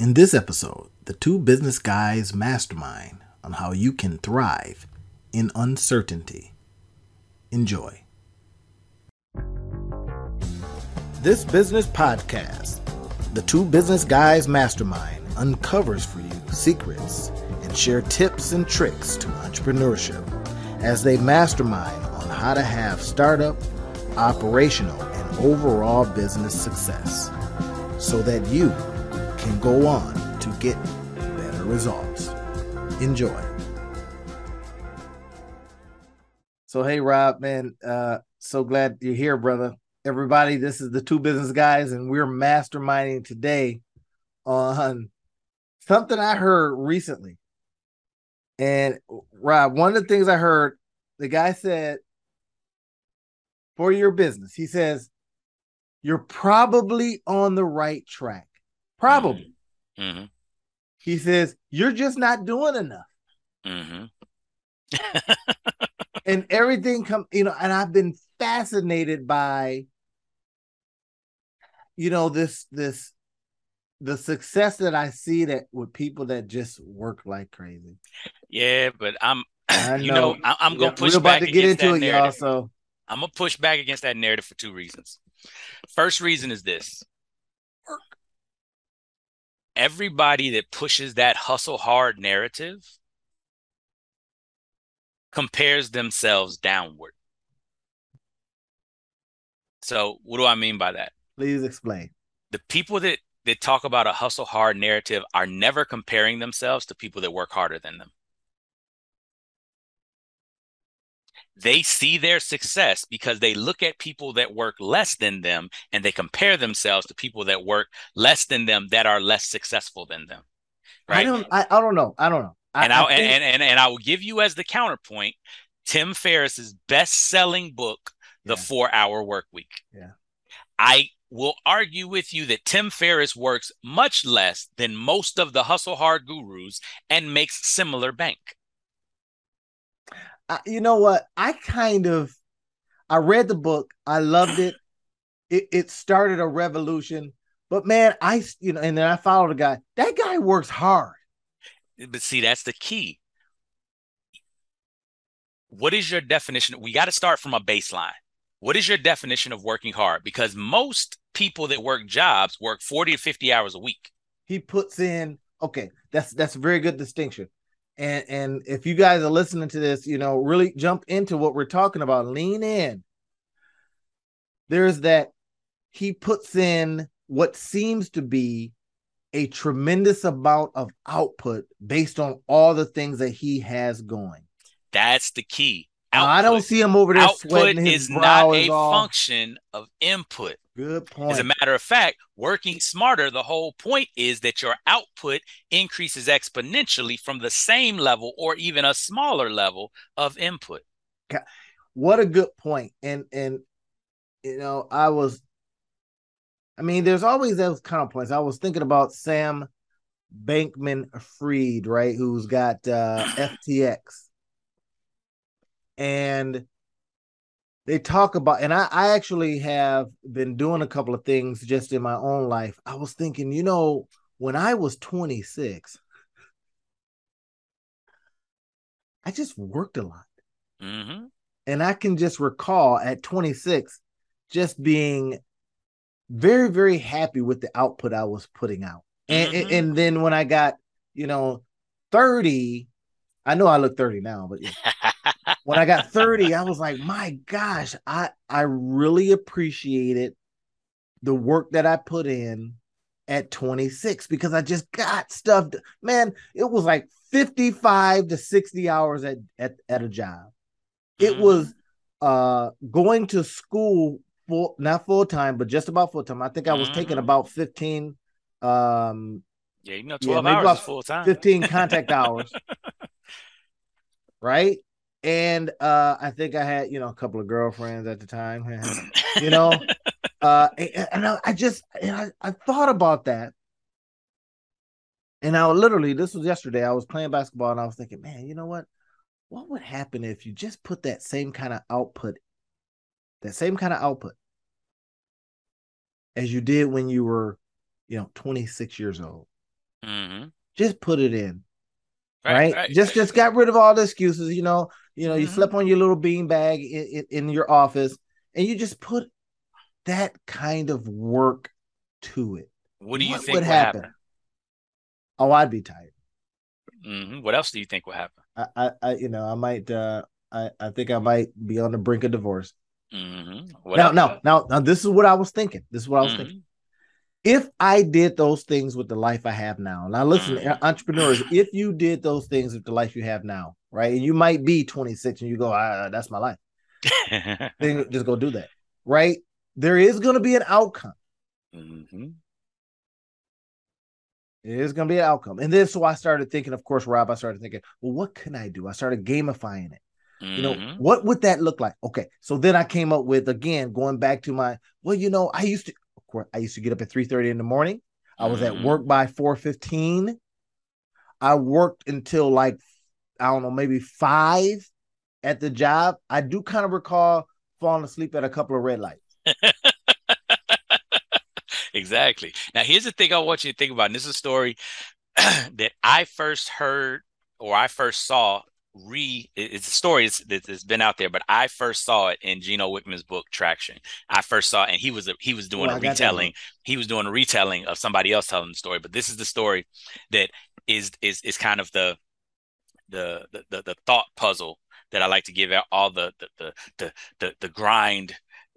In this episode, the two business guys mastermind on how you can thrive in uncertainty. Enjoy. This business podcast, the two business guys mastermind, uncovers for you secrets and share tips and tricks to entrepreneurship as they mastermind on how to have startup, operational, and overall business success so that you can go on to get better results. Enjoy. So hey Rob, man, uh so glad you're here, brother. Everybody, this is the two business guys, and we're masterminding today on something I heard recently. And Rob, one of the things I heard, the guy said, for your business, he says, you're probably on the right track. Probably. Mm-hmm. He says, You're just not doing enough. Mm-hmm. And everything come, you know, and I've been fascinated by, you know, this, this, the success that I see that with people that just work like crazy. yeah, but I'm, I you know, I, I'm gonna push We're about back to get against into that it, y'all. narrative. So I'm gonna push back against that narrative for two reasons. First reason is this: everybody that pushes that hustle hard narrative compares themselves downward. So, what do I mean by that? please explain. The people that that talk about a hustle hard narrative are never comparing themselves to people that work harder than them. They see their success because they look at people that work less than them and they compare themselves to people that work less than them that are less successful than them. Right? I don't I, I don't know. I don't know. I, and I, I think- and, and and I will give you as the counterpoint Tim Ferriss's best-selling book, The Yeah. 4-Hour Work Week. Yeah. I will argue with you that Tim Ferriss works much less than most of the hustle hard gurus and makes similar bank. I, you know what? I kind of I read the book. I loved it. It it started a revolution. But man, I you know, and then I followed the guy. That guy works hard. But see, that's the key. What is your definition? We got to start from a baseline. What is your definition of working hard? Because most people that work jobs work 40 to 50 hours a week. He puts in okay. That's that's a very good distinction. And and if you guys are listening to this, you know, really jump into what we're talking about. Lean in. There's that he puts in what seems to be a tremendous amount of output based on all the things that he has going. That's the key. I don't see him over there Output sweating. His is brow not a function of input. Good point. As a matter of fact, working smarter, the whole point is that your output increases exponentially from the same level or even a smaller level of input. what a good point. And and you know, I was I mean, there's always those kind of points. I was thinking about Sam Bankman Freed, right? Who's got uh FTX. And they talk about, and I, I actually have been doing a couple of things just in my own life. I was thinking, you know, when I was 26, I just worked a lot. hmm And I can just recall at 26 just being very, very happy with the output I was putting out. And, and, Mhm. and then when I got, you know, 30, I know I look 30 now, but yeah, when I got 30, I was like, my gosh, I I really appreciated the work that I put in at 26 because I just got stuff. Man, it was like 55 to 60 hours at at, at a job. It Mhm. was uh going to school full not full time, but just about full time. I think I was taking Mhm. about 15 um Yeah, you know, 12 maybe hours full time. 15 contact hours. Right? And uh I think I had, you know, a couple of girlfriends at the time. you know, uh and I, I just and I, I thought about that. And I literally, this was yesterday. I was playing basketball and I was thinking, man, you know what? What would happen if you just put that same kind of output, that same kind of output as you did when you were, you know, 26 years old? Mm-hmm. Just put it in. Right. right? right. Just just got rid of all the excuses. You know, you know, mm-hmm. you slept on your little bean bag in, in, your office, and you just put that kind of work to it. What do you what think would happen? happen? Oh, I'd be tired. Mm-hmm. What else do you think will happen? I, I, I, you know, I might, uh, I, I think I might be on the brink of divorce. Mm-hmm. Now, now, now, now, this is what I was thinking. This is what I was mm-hmm. thinking. If I did those things with the life I have now, now listen, mm-hmm. entrepreneurs, if you did those things with the life you have now, right, and you might be 26 and you go, ah, that's my life, then just go do that, right? There is going to be an outcome. Mm-hmm. It is going to be an outcome. And then so I started thinking, of course, Rob, I started thinking, well, what can I do? I started gamifying it. Mm-hmm. You know, mm-hmm. what would that look like? Okay. So then I came up with again, going back to my, well, you know, I used to, I used to get up at 3 30 in the morning. I was mm-hmm. at work by 4 15. I worked until like, I don't know, maybe five at the job. I do kind of recall falling asleep at a couple of red lights. exactly. Now, here's the thing I want you to think about. And this is a story that I first heard or I first saw. Re, it's a story that's, that's been out there, but I first saw it in Gino Wickman's book Traction. I first saw, it, and he was a, he was doing well, a retelling. He was doing a retelling of somebody else telling the story. But this is the story that is is is kind of the the the the, thought puzzle that I like to give out all the the the the the, the grind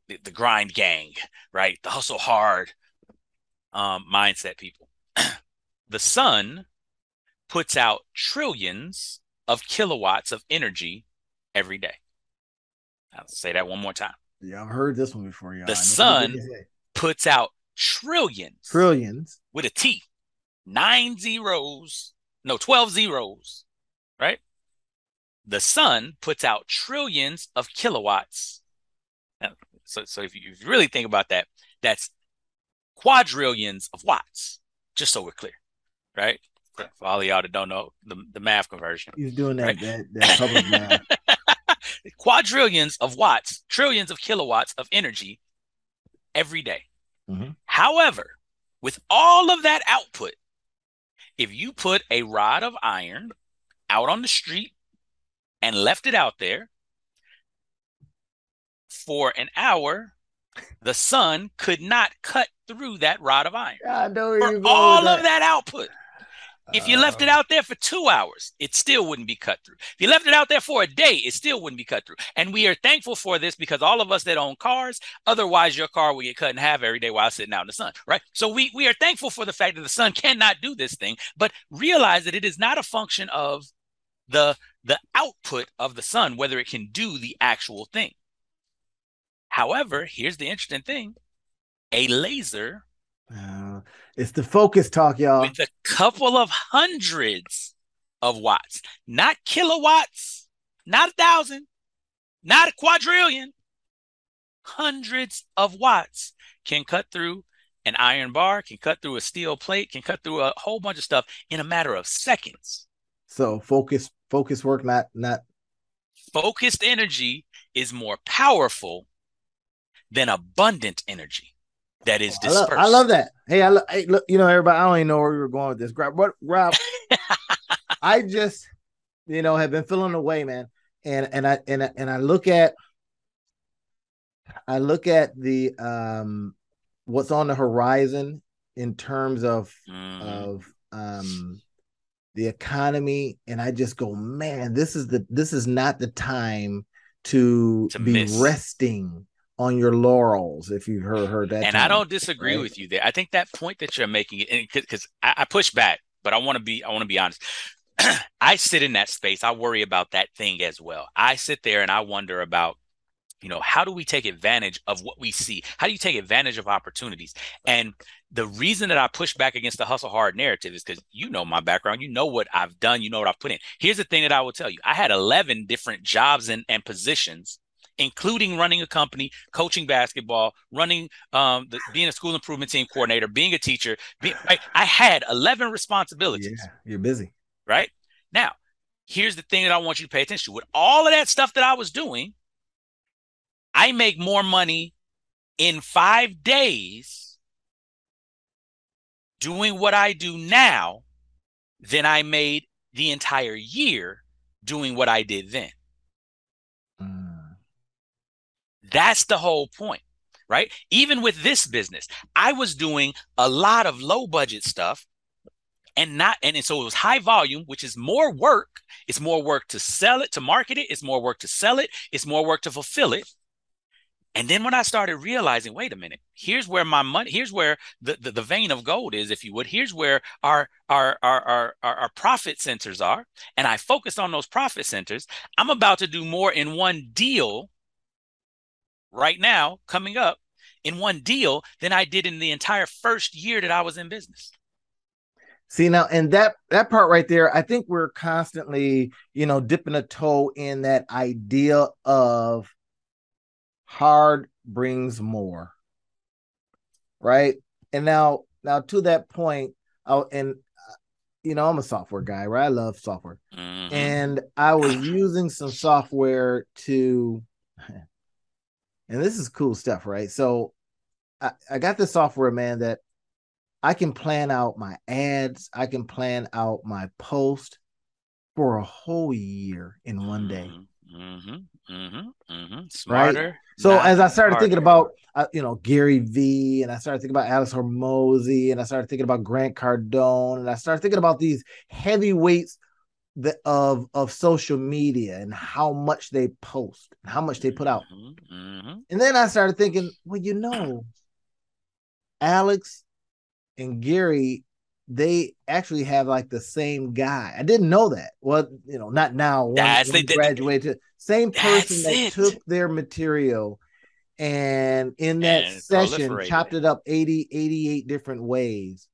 the, the, grind gang, right? The hustle hard, um, mindset people. the sun puts out trillions of kilowatts of energy every day. I'll say that one more time. Yeah, I've heard this one before. Y'all. The sun puts out trillions. Trillions. With a T. Nine zeros. No, 12 zeros. Right? The sun puts out trillions of kilowatts. So, so if you, if you really think about that, that's quadrillions of watts, just so we're clear, right? For all of y'all that don't know the, the math conversion. He's doing that, right? that, that public math. Quadrillions of watts, trillions of kilowatts of energy every day. Mm-hmm. However, with all of that output, if you put a rod of iron out on the street and left it out there for an hour, the sun could not cut through that rod of iron. I know for all of that output. If you left it out there for two hours, it still wouldn't be cut through. If you left it out there for a day, it still wouldn't be cut through. And we are thankful for this because all of us that own cars, otherwise your car will get cut in half every day while sitting out in the sun, right? So we we are thankful for the fact that the sun cannot do this thing, but realize that it is not a function of the the output of the sun, whether it can do the actual thing. However, here's the interesting thing a laser. Uh, it's the focus talk, y'all. With a couple of hundreds of watts, not kilowatts, not a thousand, not a quadrillion, hundreds of watts can cut through an iron bar, can cut through a steel plate, can cut through a whole bunch of stuff in a matter of seconds. So focus, focus work, not not focused energy is more powerful than abundant energy that is dispersed. I love, I love that. Hey, I lo- hey, look, you know, everybody, I don't even know where we were going with this. Grab what Rob. I just, you know, have been feeling away, man. And and I and I, and I look at I look at the um what's on the horizon in terms of mm. of um the economy and I just go, man, this is the this is not the time to, to be miss. resting on your laurels if you've heard, heard that. And I don't disagree right? with you there. I think that point that you're making, because I, I push back, but I want to be I want to be honest. I sit in that space. I worry about that thing as well. I sit there and I wonder about you know how do we take advantage of what we see how do you take advantage of opportunities and the reason that i push back against the hustle hard narrative is because you know my background you know what i've done you know what i've put in here's the thing that i will tell you i had 11 different jobs and, and positions including running a company, coaching basketball, running, um, the, being a school improvement team coordinator, being a teacher. Being, right? I had 11 responsibilities. Yeah, you're busy. Right now, here's the thing that I want you to pay attention to. With all of that stuff that I was doing, I make more money in five days doing what I do now than I made the entire year doing what I did then. Mm. That's the whole point, right? Even with this business, I was doing a lot of low budget stuff and not and, so it was high volume which is more work it's more work to sell it to market it it's more work to sell it it's more work to fulfill it and then when I started realizing, wait a minute, here's where my money, here's where the, the, the vein of gold is, if you would, here's where our, our, our, our, our, our profit centers are. And I focused on those profit centers. I'm about to do more in one deal right now, coming up in one deal than I did in the entire first year that I was in business. See now, and that that part right there, I think we're constantly, you know, dipping a toe in that idea of hard brings more right and now now to that point oh and uh, you know i'm a software guy right i love software mm-hmm. and i was using some software to and this is cool stuff right so I, I got this software man that i can plan out my ads i can plan out my post for a whole year in one day mm-hmm. Mm-hmm, mm-hmm. Smarter. Right? So as I started thinking about, uh, you know, Gary Vee, and I started thinking about Alex Hormozi, and I started thinking about Grant Cardone, and I started thinking about these heavyweights that of of social media and how much they post, how much they put out. Mm-hmm, mm-hmm. And then I started thinking, well, you know, Alex and Gary they actually have like the same guy. I didn't know that. Well, you know, not now. One, That's one graduated. Same person that it. took their material and in that and session chopped it up 80, 88 different ways.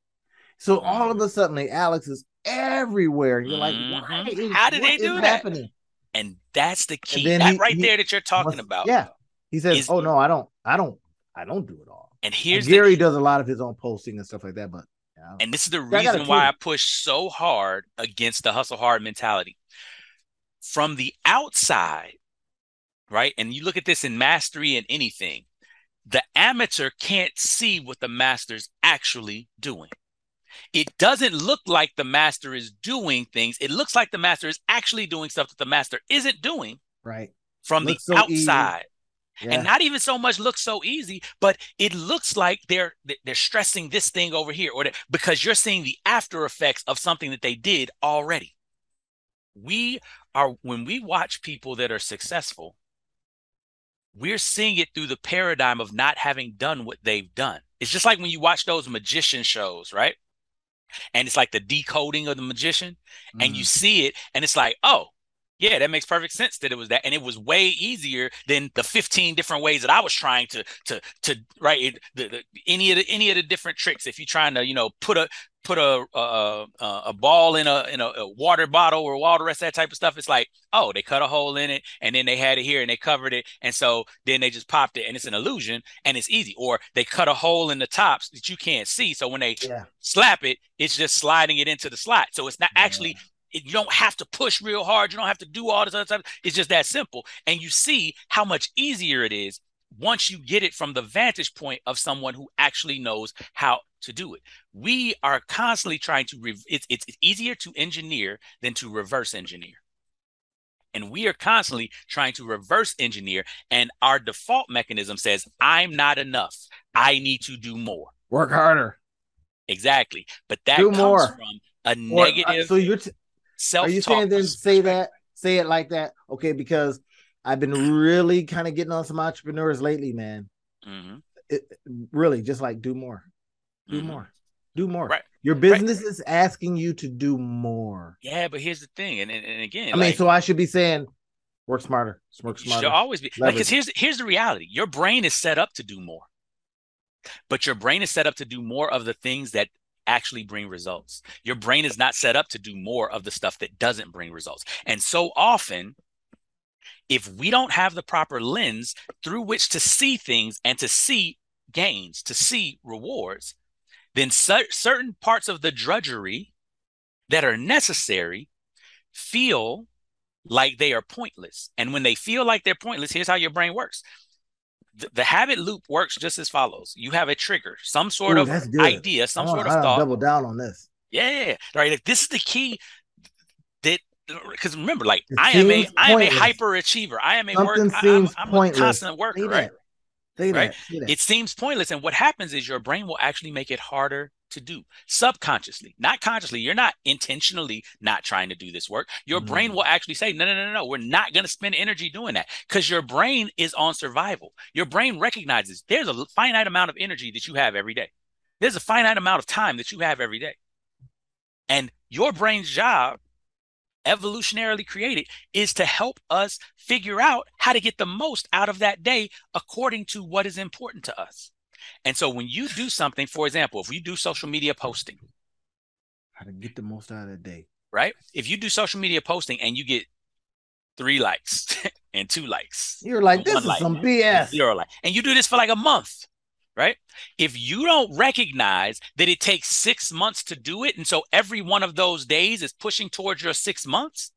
So mm-hmm. all of a sudden, like, Alex is everywhere. You're mm-hmm. like, why is, how did they do that? Happening? And that's the key. That he, right he, there that you're talking about. Yeah. He says, is, Oh no, I don't, I don't, I don't do it all. And here's and Gary the, does a lot of his own posting and stuff like that, but and this is the reason why I push so hard against the hustle hard mentality. From the outside, right? And you look at this in mastery and anything, the amateur can't see what the master's actually doing. It doesn't look like the master is doing things. It looks like the master is actually doing stuff that the master isn't doing. Right. From Looks the so outside. Yeah. and not even so much looks so easy but it looks like they're they're stressing this thing over here or because you're seeing the after effects of something that they did already we are when we watch people that are successful we're seeing it through the paradigm of not having done what they've done it's just like when you watch those magician shows right and it's like the decoding of the magician mm. and you mm. see it and it's like oh yeah, that makes perfect sense that it was that, and it was way easier than the fifteen different ways that I was trying to to to write the, the, any of the any of the different tricks. If you're trying to you know put a put a a, a ball in a in a, a, water bottle or water rest that type of stuff, it's like oh they cut a hole in it and then they had it here and they covered it, and so then they just popped it and it's an illusion and it's easy. Or they cut a hole in the tops that you can't see, so when they yeah. slap it, it's just sliding it into the slot. So it's not yeah. actually you don't have to push real hard. You don't have to do all this other stuff. It's just that simple. And you see how much easier it is once you get it from the vantage point of someone who actually knows how to do it. We are constantly trying to, re- it's, it's easier to engineer than to reverse engineer. And we are constantly trying to reverse engineer. And our default mechanism says, I'm not enough. I need to do more. Work harder. Exactly. But that do comes more. from a or, uh, negative. So you're, t- Self. Are you saying then say that? Say it like that? Okay, because I've been really kind of getting on some entrepreneurs lately, man. Mm-hmm. It, really, just like do more, do mm-hmm. more, do more. Right. Your business right. is asking you to do more. Yeah, but here's the thing, and and, and again, I like, mean, so I should be saying, work smarter, work smarter. Should always be like because here's here's the reality: your brain is set up to do more, but your brain is set up to do more of the things that actually bring results. Your brain is not set up to do more of the stuff that doesn't bring results. And so often, if we don't have the proper lens through which to see things and to see gains, to see rewards, then certain parts of the drudgery that are necessary feel like they are pointless. And when they feel like they're pointless, here's how your brain works the, habit loop works just as follows. You have a trigger, some sort Ooh, of idea, some sort of thought. Double down on this. Yeah, right. Like, this is the key because remember, like I am a I am a hyper achiever. I am a Something work. Seems I'm, I'm pointless. a constant worker, Say right? That. Right? That. It seems pointless, and what happens is your brain will actually make it harder to do subconsciously, not consciously. You're not intentionally not trying to do this work. Your mm. brain will actually say, no, no, no, no, we're not going to spend energy doing that because your brain is on survival. Your brain recognizes there's a finite amount of energy that you have every day. There's a finite amount of time that you have every day. And your brain's job, evolutionarily created, is to help us figure out how to get the most out of that day according to what is important to us. And so when you do something, for example, if you do social media posting, how to get the most out of that day, right? If you do social media posting and you get three likes and two likes, you're like, this is like, some BS. Zero like, and you do this for like a month, right? If you don't recognize that it takes six months to do it, and so every one of those days is pushing towards your six months,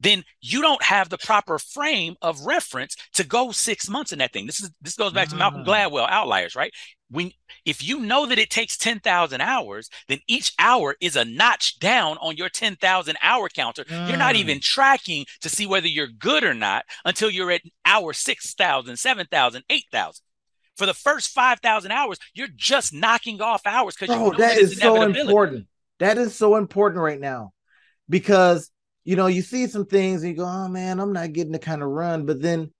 then you don't have the proper frame of reference to go six months in that thing. This is this goes back to Malcolm ah. Gladwell outliers, right? When if you know that it takes 10,000 hours, then each hour is a notch down on your 10,000 hour counter. Mm. You're not even mm. tracking to see whether you're good or not until you're at hour 6,000, 7,000, 8,000. For the first 5,000 hours, you're just knocking off hours because you know that is so important. That is so important right now because you know, you see some things and you go, oh man, I'm not getting the kind of run. But then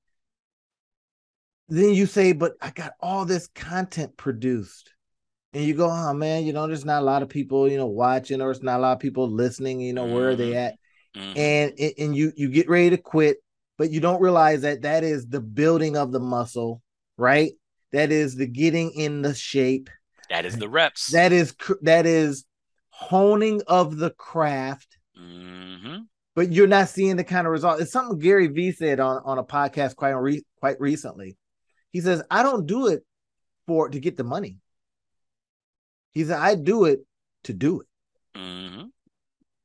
then you say, but I got all this content produced. And you go, oh man, you know, there's not a lot of people, you know, watching, or it's not a lot of people listening, you know, where are they mm-hmm. at? Mm-hmm. And and you you get ready to quit, but you don't realize that that is the building of the muscle, right? That is the getting in the shape. That is the reps. That is that is honing of the craft. Mm-hmm but you're not seeing the kind of result. It's something Gary Vee said on, on a podcast quite re- quite recently. He says, "I don't do it for to get the money." He said, "I do it to do it." Mm-hmm.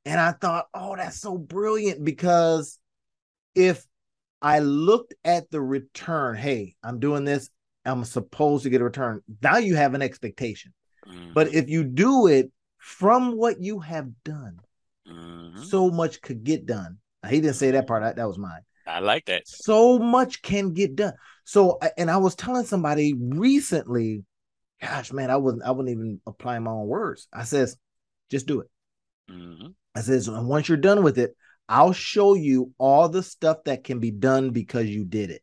And I thought, "Oh, that's so brilliant!" Because if I looked at the return, hey, I'm doing this. I'm supposed to get a return. Now you have an expectation. Mm-hmm. But if you do it from what you have done, Mm-hmm. So much could get done. He didn't say that part. That, that was mine. I like that. So much can get done. So, and I was telling somebody recently, gosh, man, I wasn't, I wouldn't even apply my own words. I says, just do it. Mm-hmm. I says, and once you're done with it, I'll show you all the stuff that can be done because you did it.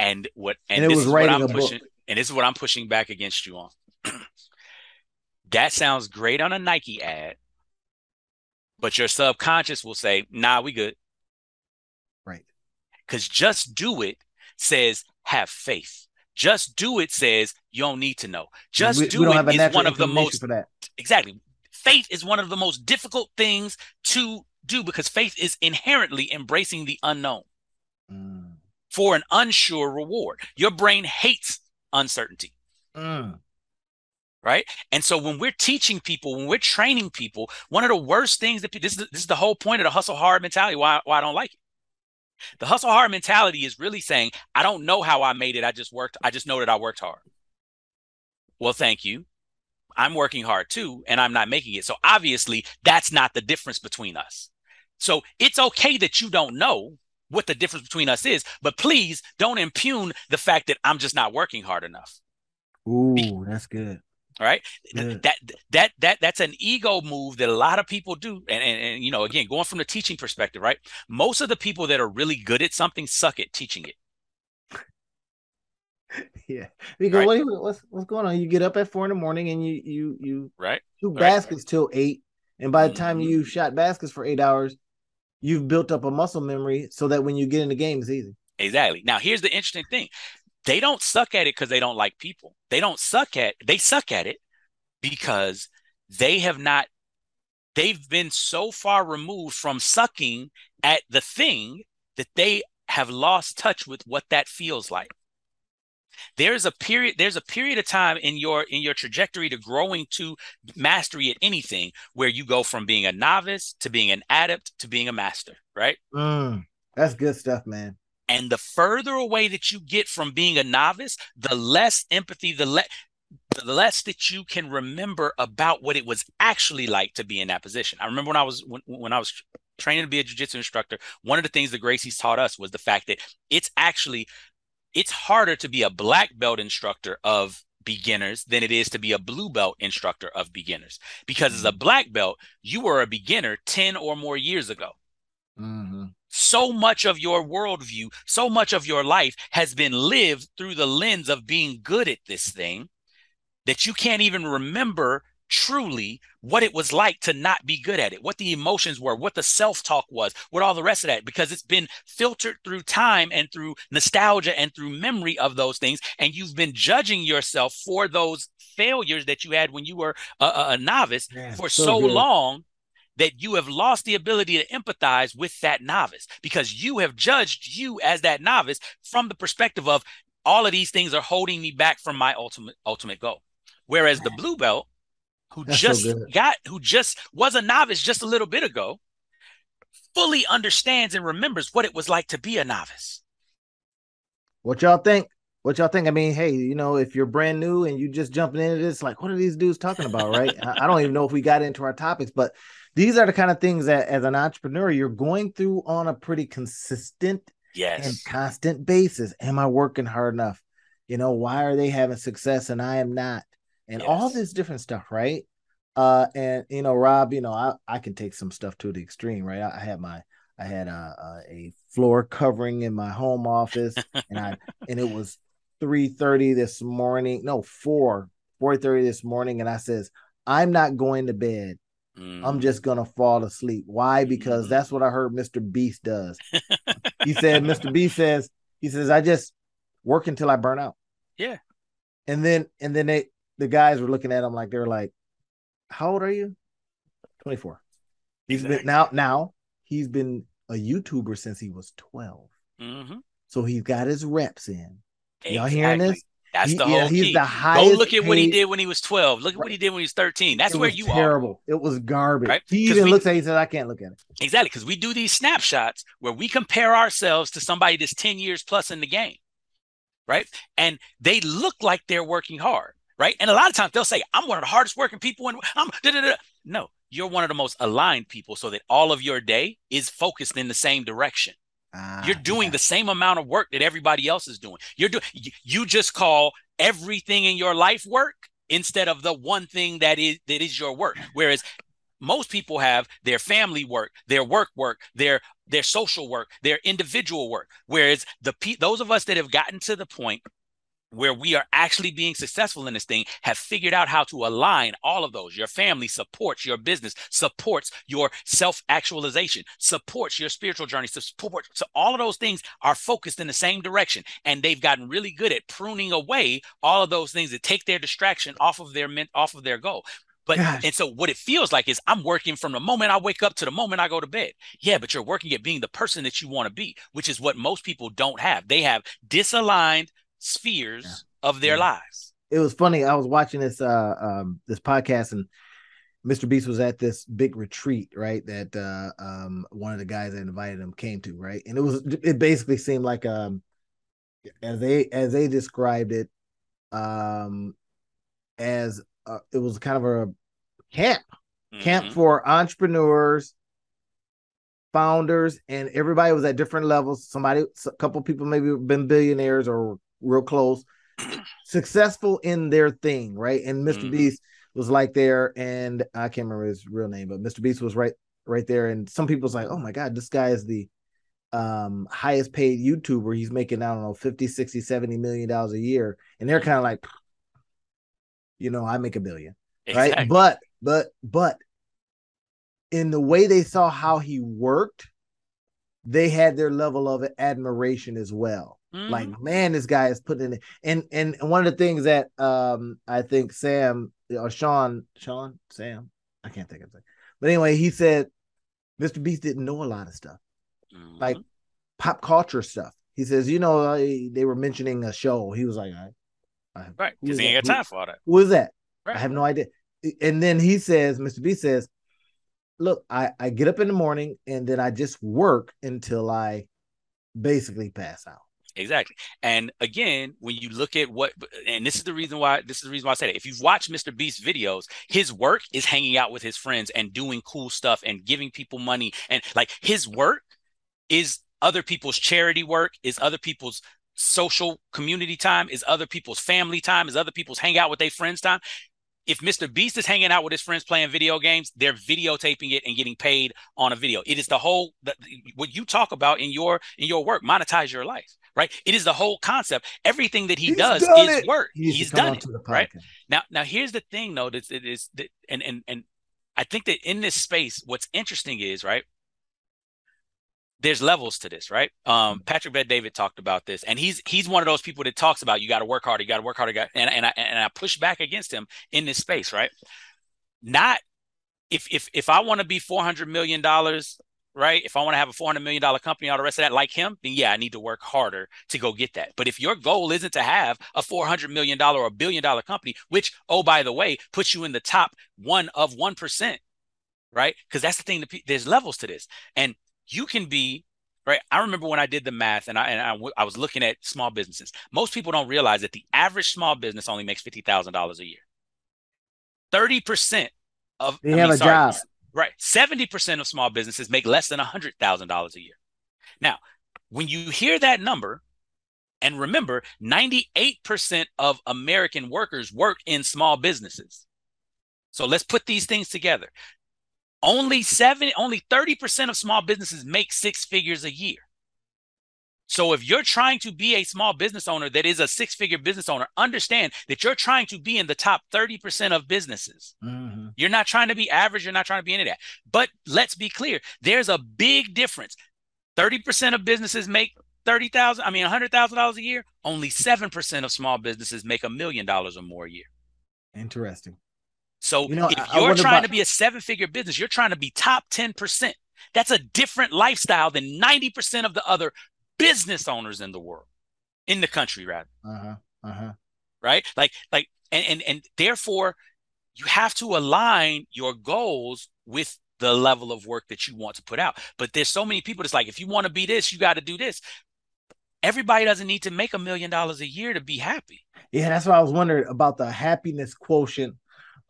And what, and, and it was writing I'm pushing, book. and this is what I'm pushing back against you on. that sounds great on a Nike ad but your subconscious will say, nah, we good. Right. Because just do it says have faith. Just do it says you don't need to know. Just we, do we it is one of the most exactly. Faith is one of the most difficult things to do because faith is inherently embracing the unknown mm. For an unsure reward. Your brain hates uncertainty. Mm right? And so when we're teaching people, when we're training people, one of the worst things that this is, this is the whole point of the hustle hard mentality. Why, why I don't like it. The hustle hard mentality is really saying, I don't know how I made it. I just worked. I just know that I worked hard. Well, thank you. I'm working hard too, and I'm not making it. So obviously, that's not the difference between us. So it's okay that you don't know what the difference between us is, but please don't impugn the fact that I'm just not working hard enough. Ooh, that's good. Right. Yeah. That that that that's an ego move that a lot of people do. And, and and you know, again, going from the teaching perspective, right? Most of the people that are really good at something suck at teaching it. yeah. Because right. what, what's what's going on? You get up at four in the morning and you you you right shoot right. baskets till eight. And by the time mm-hmm. you shot baskets for eight hours, you've built up a muscle memory so that when you get in the game, it's easy. Exactly. Now, here's the interesting thing they don't suck at it because they don't like people. They don't suck at they suck at it because they have not they've been so far removed from sucking at the thing that they have lost touch with what that feels like there's a period there's a period of time in your in your trajectory to growing to mastery at anything where you go from being a novice to being an adept to being a master right mm, that's good stuff man and the further away that you get from being a novice, the less empathy, the less the less that you can remember about what it was actually like to be in that position. I remember when I was when, when I was training to be a jiu-jitsu instructor, one of the things the Gracies taught us was the fact that it's actually it's harder to be a black belt instructor of beginners than it is to be a blue belt instructor of beginners. Because as a mm-hmm. black belt, you were a beginner 10 or more years ago. Mm-hmm. So much of your worldview, so much of your life has been lived through the lens of being good at this thing that you can't even remember truly what it was like to not be good at it, what the emotions were, what the self talk was, what all the rest of that, because it's been filtered through time and through nostalgia and through memory of those things. And you've been judging yourself for those failures that you had when you were a, a novice Man, for so, so long that you have lost the ability to empathize with that novice because you have judged you as that novice from the perspective of all of these things are holding me back from my ultimate ultimate goal. Whereas the blue belt, who That's just so got who just was a novice just a little bit ago, fully understands and remembers what it was like to be a novice. What y'all think? What y'all think? I mean, hey, you know, if you're brand new and you just jumping into this, like, what are these dudes talking about, right? I don't even know if we got into our topics, but these are the kind of things that, as an entrepreneur, you're going through on a pretty consistent yes. and constant basis. Am I working hard enough? You know, why are they having success and I am not? And yes. all this different stuff, right? Uh, and you know, Rob, you know, I I can take some stuff to the extreme, right? I, I had my I had a, a, a floor covering in my home office, and I and it was three thirty this morning, no four four thirty this morning, and I says I'm not going to bed. Mm. I'm just gonna fall asleep. Why? Because mm. that's what I heard Mr. Beast does. he said, Mr. Beast says, he says, I just work until I burn out. Yeah. And then and then they the guys were looking at him like they're like, "How old are you?" Twenty four. He's exactly. been now now he's been a YouTuber since he was 12 mm-hmm. So he's got his reps in. Exactly. Y'all hearing this? That's he, the whole yeah, he's key. the highest. Go look at what he did when he was 12. Look at what he did when he was 13. That's where you terrible. are. Terrible. It was garbage. Right? He even we, looks at it, he says, I can't look at it. Exactly. Because we do these snapshots where we compare ourselves to somebody that's 10 years plus in the game. Right. And they look like they're working hard right? And a lot of times they'll say, I'm one of the hardest working people and I'm da-da-da. no, you're one of the most aligned people so that all of your day is focused in the same direction. Ah, you're doing yeah. the same amount of work that everybody else is doing. You're doing you just call everything in your life work instead of the one thing that is that is your work. Whereas most people have their family work, their work work, their their social work, their individual work. Whereas the those of us that have gotten to the point where we are actually being successful in this thing have figured out how to align all of those. Your family supports your business, supports your self actualization, supports your spiritual journey, support. So all of those things are focused in the same direction. And they've gotten really good at pruning away all of those things that take their distraction off of their off of their goal. But Gosh. and so what it feels like is I'm working from the moment I wake up to the moment I go to bed. Yeah, but you're working at being the person that you want to be, which is what most people don't have. They have disaligned spheres yeah. of their yeah. lives. It was funny. I was watching this uh um this podcast and Mr. Beast was at this big retreat, right? That uh um one of the guys that invited him came to, right? And it was it basically seemed like um as they as they described it um as uh, it was kind of a camp mm-hmm. camp for entrepreneurs founders and everybody was at different levels somebody a couple people maybe been billionaires or real close, successful in their thing, right? And mister mm-hmm. Beast was like there, and I can't remember his real name, but Mr. Beast was right right there. And some people's like, oh my God, this guy is the um highest paid YouTuber. He's making, I don't know, 50, 60, 70 million dollars a year. And they're kind of like, you know, I make a billion. Exactly. Right. But but but in the way they saw how he worked, they had their level of admiration as well. Mm-hmm. Like, man, this guy is putting it. And and one of the things that um I think Sam or Sean, Sean, Sam, I can't think of it. But anyway, he said Mr. Beast didn't know a lot of stuff, mm-hmm. like pop culture stuff. He says, you know, they were mentioning a show. He was like, I, I right, because he ain't got time for that. Who is that? Right. I have no idea. And then he says, Mr. Beast says, look, I, I get up in the morning and then I just work until I basically pass out. Exactly. And again, when you look at what, and this is the reason why, this is the reason why I said it. If you've watched Mr. Beast videos, his work is hanging out with his friends and doing cool stuff and giving people money. And like his work is other people's charity work, is other people's social community time, is other people's family time, is other people's hang out with their friends time if Mr. Beast is hanging out with his friends playing video games, they're videotaping it and getting paid on a video. It is the whole the, what you talk about in your in your work, monetize your life, right? It is the whole concept. Everything that he He's does is it. work. He He's done it, right? Now, now here's the thing, though. That it is that, and and and I think that in this space, what's interesting is right there's levels to this, right? Um, mm-hmm. Patrick Bet-David talked about this, and he's he's one of those people that talks about you got to work harder, you got to work harder, and and I and I push back against him in this space, right? Not if if if I want to be four hundred million dollars, right? If I want to have a four hundred million dollar company, all the rest of that, like him, then yeah, I need to work harder to go get that. But if your goal isn't to have a four hundred million dollar or a billion dollar company, which oh by the way puts you in the top one of one percent, right? Because that's the thing. That, there's levels to this, and you can be right. I remember when I did the math and I and I, I was looking at small businesses. Most people don't realize that the average small business only makes fifty thousand dollars a year. Thirty percent of they I have mean, a sorry, job. Right, seventy percent of small businesses make less than a hundred thousand dollars a year. Now, when you hear that number, and remember, 98% of American workers work in small businesses. So let's put these things together. Only seven, only 30% of small businesses make six figures a year. So if you're trying to be a small business owner that is a six figure business owner, understand that you're trying to be in the top 30% of businesses. Mm-hmm. You're not trying to be average. You're not trying to be any of that. But let's be clear there's a big difference. 30% of businesses make 30,000, I mean, $100,000 a year. Only 7% of small businesses make a million dollars or more a year. Interesting. So you know, if you're trying about... to be a seven figure business, you're trying to be top 10%. That's a different lifestyle than 90% of the other business owners in the world, in the country, rather. Uh-huh. Uh-huh. Right? Like, like, and, and and therefore you have to align your goals with the level of work that you want to put out. But there's so many people that's like, if you want to be this, you got to do this. Everybody doesn't need to make a million dollars a year to be happy. Yeah, that's what I was wondering about the happiness quotient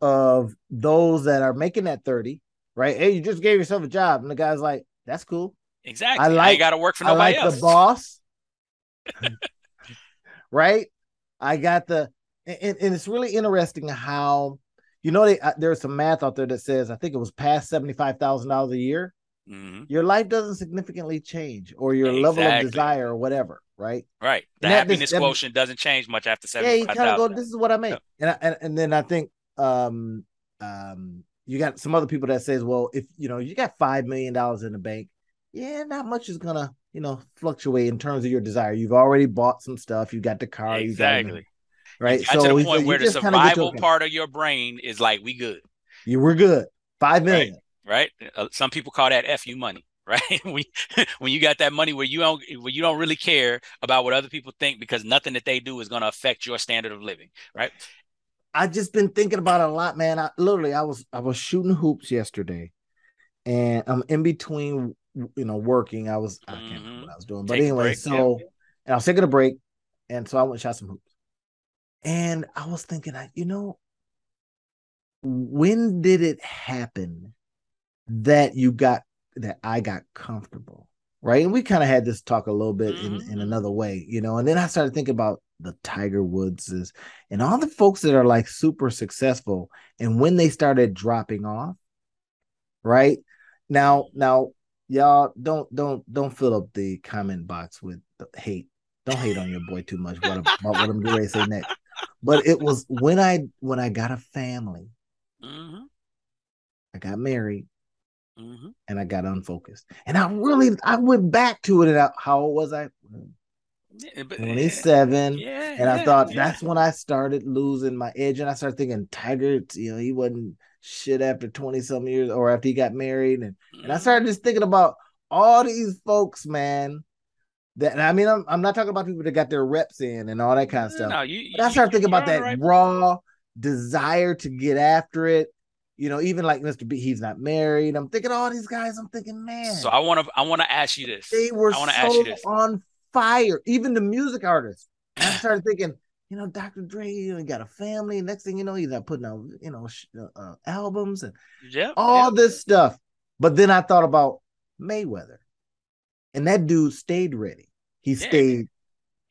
of those that are making that 30, right? Hey, you just gave yourself a job. And the guy's like, that's cool. Exactly. I like got to work for nobody I like else. the boss. right? I got the and, and, it's really interesting how you know they, uh, there's some math out there that says I think it was past seventy five thousand dollars a year. Mm-hmm. Your life doesn't significantly change, or your exactly. level of desire, or whatever, right? Right. The and happiness that, quotient doesn't change much after seventy. Yeah, you kind of go. This is what I make, and, I, and and then I think um um you got some other people that says well if you know you got five million dollars in the bank yeah not much is gonna you know fluctuate in terms of your desire. You've already bought some stuff. You got the car. Exactly. Right? So to the point where the survival part of your brain is like we good. You we're good. Five million. Right, right? Uh, some people call that fu money right? when, when you got that money where you don't where you don't really care about what other people think because nothing that they do is going to affect your standard of living, right? I've just been thinking about it a lot, man. I literally I was I was shooting hoops yesterday, and I'm in between, you know, working. I was I can't remember mm-hmm. what I was doing, but Take anyway, so yeah. and I was taking a break, and so I went shot some hoops, and I was thinking, I you know, when did it happen that you got that I got comfortable, right? And we kind of had this talk a little bit mm-hmm. in in another way, you know, and then I started thinking about the Tiger Woodses and all the folks that are like super successful. And when they started dropping off, right now, now y'all don't don't don't fill up the comment box with hate. Don't hate on your boy too much what about what I'm going to say next. But it was when I when I got a family, mm-hmm. I got married, mm-hmm. and I got unfocused. And I really I went back to it. And I, how old was I? 27 yeah, and i thought yeah. that's when i started losing my edge and i started thinking tiger you know he wasn't shit after 20 some years or after he got married and, and i mm. started just thinking about all these folks man that i mean I'm, I'm not talking about people that got their reps in and all that kind of stuff no, you, but i started thinking about that right. raw desire to get after it you know, even like Mr. B, he's not married. I'm thinking all these guys. I'm thinking, man. So I want to, I want to ask you this. They were I want to so ask you this. on fire. Even the music artists. I started thinking, you know, Dr. Dre, you know, got a family. Next thing you know, he's not putting out, you know, uh, uh, albums and all this stuff. But then I thought about Mayweather, and that dude stayed ready. He Yeah. stayed.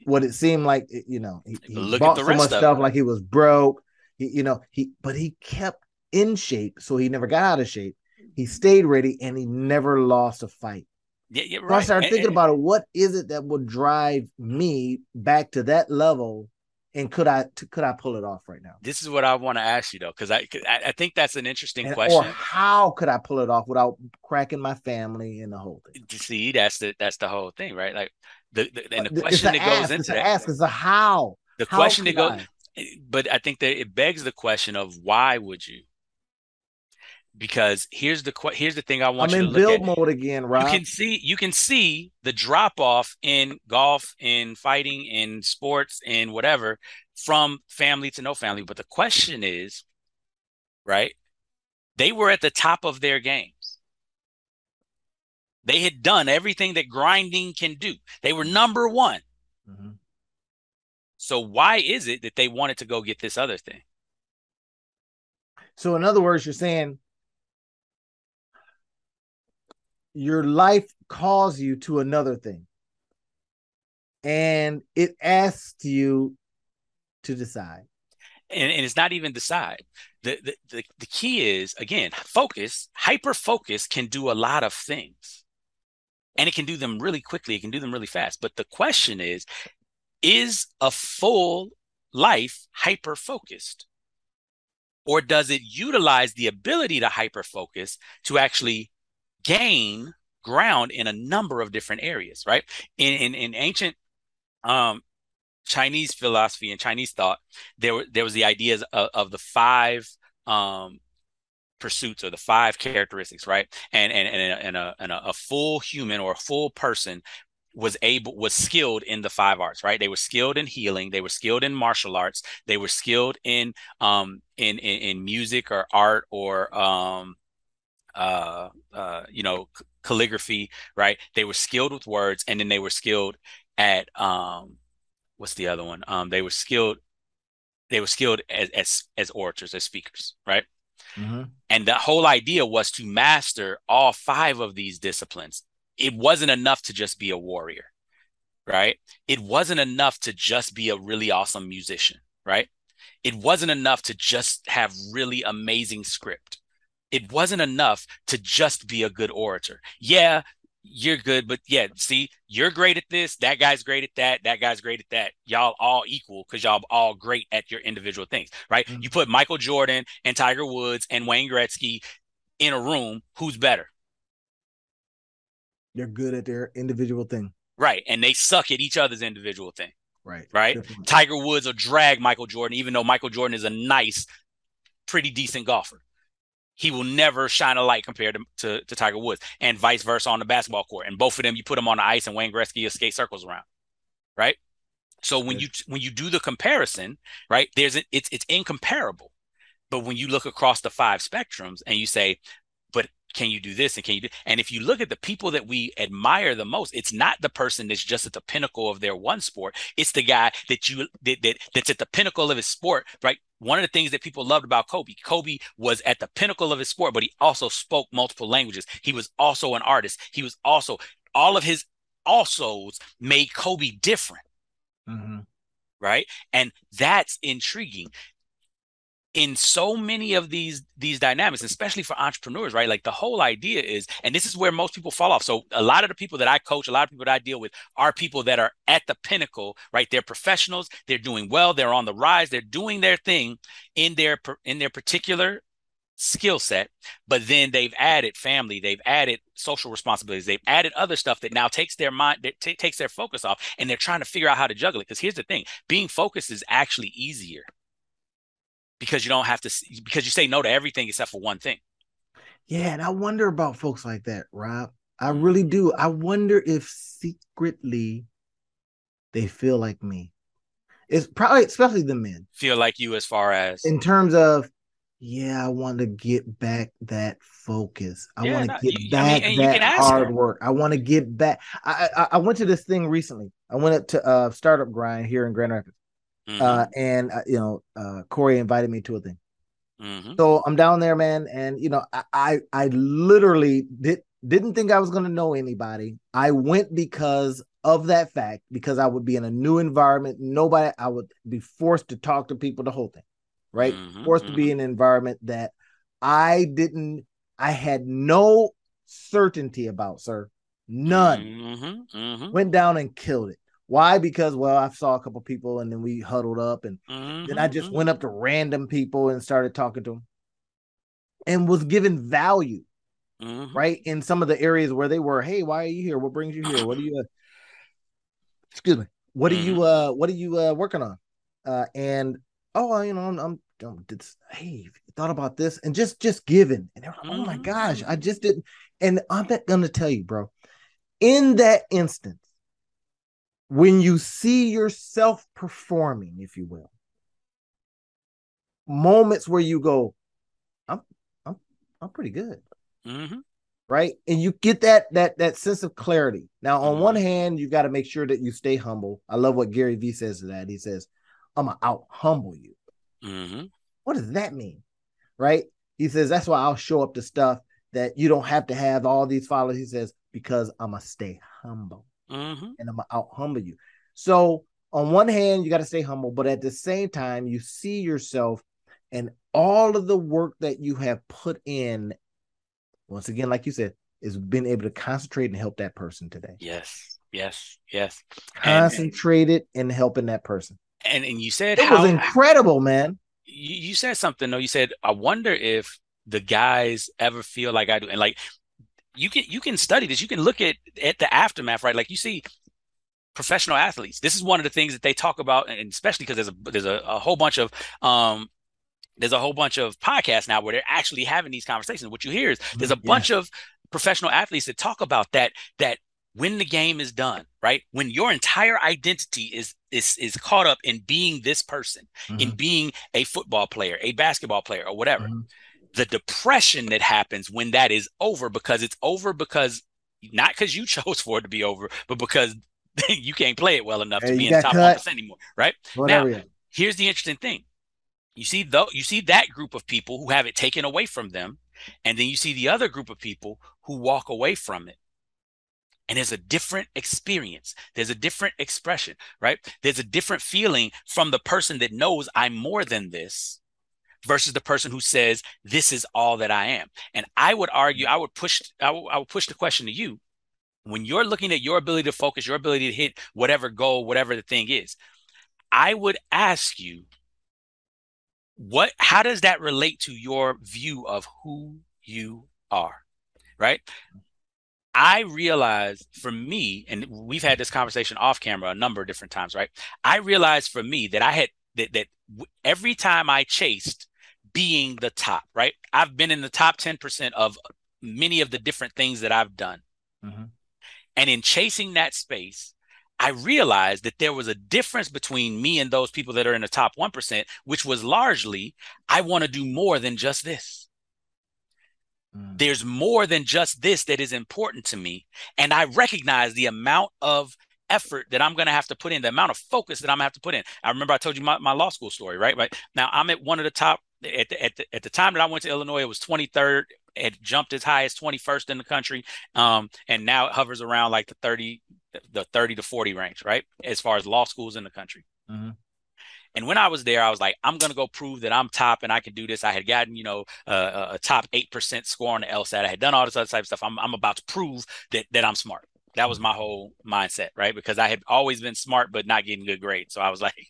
What it seemed like, you know, he, he bought the so rest much stuff like he was broke. He, you know, he but he kept in shape, so he never got out of shape. He stayed ready, and he never lost a fight. Yeah, yeah, So. I started thinking and- about it. What is it that would drive me back to that level? And could I t- could I pull it off right now? this is what I want to ask you though, because I, I I think that's an interesting And- question. or how could I pull it off without cracking my family and the whole thing? See, that's the that's the whole thing, right? Like the, the and uh, the It's question that goes into that, ask, is a how. the How question that goes, I? Eh, but I think that it begs the question of why would you? Because here's the here's the thing I want I'm you to look at. I'm in build mode again, Rob. You can see you can see the drop off in golf, in fighting, in sports, in whatever, from family to no family. But the question is, right? They were at the top of their games. They had done everything that grinding can do. They were number one. Mhm. So why is it that they wanted to go get this other thing? So, in other words, you're saying your life calls you to another thing, and it asks you to decide. and, and it's not even decide. The, the the the key is again focus. Hyper focus can do a lot of things, and it can do them really quickly. It can do them really fast. But the question is, is a full life hyper focused, or does it utilize the ability to hyper focus to actually gain ground in a number of different areas? Right in in, in ancient um Chinese philosophy and Chinese thought, there were there was the ideas of, of the five um, pursuits or the five characteristics, right? And and and, a, and, a, and a, full human or a full person was able was skilled in the five arts, right? They were skilled in healing, they were skilled in martial arts, they were skilled in um in in, in music or art or um uh uh you know calligraphy, right? They were skilled with words, and then they were skilled at um what's the other one? Um, they were skilled. They were skilled as as as orators, as speakers, right? Mhm. And the whole idea was to master all five of these disciplines. It wasn't enough to just be a warrior, right? It wasn't enough to just be a really awesome musician, right? It wasn't enough to just have really amazing script. It wasn't enough to just be a good orator. Yeah, you're good, but yeah, see, you're great at this. That guy's great at that. That guy's great at that. Y'all all equal because y'all all great at your individual things, right? Mhm. You put Michael Jordan and Tiger Woods and Wayne Gretzky in a room, who's better? They're good at their individual thing. Right. And they suck at each other's individual thing, Right. right? Definitely. Tiger Woods will drag Michael Jordan, even though Michael Jordan is a nice, pretty decent golfer. He will never shine a light compared to, to, to Tiger Woods, and vice versa on the basketball court. And both of them, you put them on the ice, and Wayne Gretzky will skate circles around, right? So when you when you do the comparison, right, there's a, it's it's incomparable. But when you look across the five spectrums and you say, but can you do this and can you do and if you look at the people that we admire the most it's not the person that's just at the pinnacle of their one sport. It's the guy that you that, that that's at the pinnacle of his sport right? One of the things that people loved about kobe kobe was at the pinnacle of his sport but he also spoke multiple languages. He was also an artist. He was also all of his alsos made kobe different. Mhm. right? And that's intriguing in so many of these these dynamics especially for entrepreneurs right? Like the whole idea is and this is where most people fall off. So a lot of the people that i coach a lot of people that i deal with are people that are at the pinnacle right? They're professionals. They're doing well. They're on the rise. They're doing their thing in their in their particular skill set but then they've added family. They've added social responsibilities. They've added other stuff that now takes their mind that ta- takes their focus off and they're trying to figure out how to juggle it. Because here's the thing being focused is actually easier because you don't have to because you say no to everything except for one thing Yeah, and I wonder about folks like that, Rob. I really do. I wonder if secretly they feel like me. It's probably especially the men feel like you as far as in terms of, yeah, I want to get back that focus. I Yeah, want no, to get you- I mean, back you can that hard work. I want to get back. I, I I went to this thing recently. I went up to uh startup grind here in Grand Rapids. Mm-hmm. Uh, and uh, you know, uh, Corey invited me to a thing. Mm-hmm. So I'm down there, man, and you know, I I, I literally did didn't think I was going to know anybody. I went because of that fact, because I would be in a new environment. Nobody, I would be forced to talk to people. The whole thing, right? Mm-hmm, forced to be mm-hmm. in an environment that I didn't. I had no certainty about, sir. None. Mm-hmm, mm-hmm. Went down and killed it. Why? Because well, I saw a couple people and then we huddled up and mm-hmm. then I just mm-hmm. went up to random people and started talking to them and was given value. Mm-hmm. Right in some of the areas where they were, hey, why are you here? What brings you here? What are you? Uh, excuse me. What are you? Mm-hmm. Uh, what are you uh, working on? Uh, and oh, you know, I'm, I'm, I'm did, hey, thought about this and just, just giving. And they're like, oh my gosh, I mm-hmm. just didn't. And I'm not gonna tell you, bro. In that instance, when you see yourself performing, if you will, moments where you go, I'm I'm I'm pretty good. Mm-hmm. Right. And you get that that that sense of clarity. Now, on mm-hmm. one hand, you got to make sure that you stay humble. I love what Gary Vee says to that. He says, I'm gonna out humble you. Mm-hmm. What does that mean? Right? He says, That's why I'll show up to stuff that you don't have to have all these followers. He says, because I'm gonna stay humble mm-hmm. and I'm gonna out humble you. So on one hand, you got to stay humble, but at the same time, you see yourself and all of the work that you have put in. Once again, like you said, is being able to concentrate and help that person today. Yes, yes, yes. Concentrated in helping that person. And and you said it how, was incredible, man. You, you said something though. You said, I wonder if the guys ever feel like I do, and like you can you can study this. You can look at at the aftermath, right? Like you see professional athletes. This is one of the things that they talk about, and especially because there's a there's a, a whole bunch of um there's a whole bunch of podcasts now where they're actually having these conversations. What you hear is there's a yeah. bunch of professional athletes that talk about that that when the game is done, right? When your entire identity is is is caught up in being this person, mm-hmm. in being a football player, a basketball player, or whatever. Mm-hmm the depression that happens when that is over because it's over because not because you chose for it to be over, but because you can't play it well enough hey, to be in the top one percent anymore, right? Whatever now, here's the interesting thing: you see, though, you see that group of people who have it taken away from them, and then you see the other group of people who walk away from it. And there's a different experience. There's a different expression, right? There's a different feeling from the person that knows I'm more than this versus the person who says this is all that I am. And I would argue, I would push, I would, I would push the question to you. When you're looking at your ability to focus, your ability to hit whatever goal, whatever the thing is, I would ask you, what, how does that relate to your view of who you are? Right. I realized for me, and we've had this conversation off camera a number of different times, right? I realized for me that I had that that every time I chased being the top, right? I've been in the top 10% of many of the different things that I've done. Mm-hmm. And in chasing that space, I realized that there was a difference between me and those people that are in the top 1%, which was largely, I want to do more than just this. Mm. There's more than just this that is important to me. And I recognize the amount of effort that I'm going to have to put in, the amount of focus that I'm going to have to put in. I remember I told you my, my law school story, right? Right now, I'm at one of the top at the, at the, at the time that I went to Illinois, it was 23rd. It jumped as high as 21st in the country, um, and now it hovers around like the 30, the 30 to 40 range, right? As far as law schools in the country. Mm-hmm. And when I was there, I was like, I'm going to go prove that I'm top and I can do this. I had gotten, you know, uh, a top 8% score on the LSAT. I had done all this other type of stuff. I'm, I'm about to prove that, that I'm smart. That was my whole mindset, right? Because I had always been smart, but not getting good grades. So I was like,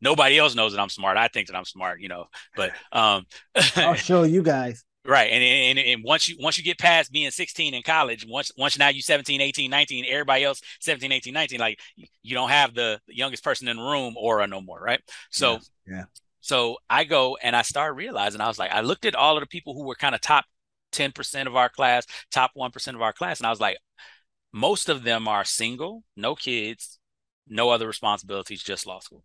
nobody else knows that I'm smart. I think that I'm smart, you know. But um I'll show you guys. Right. And, and and once you once you get past being 16 in college, once once now you 17, 18, 19, everybody else 17, 18, 19, like you don't have the youngest person in the room aura no more, right? So yeah. yeah. So I go and I start realizing I was like, I looked at all of the people who were kind of top 10% of our class, top 1% of our class, and I was like, most of them are single, no kids, no other responsibilities, just law school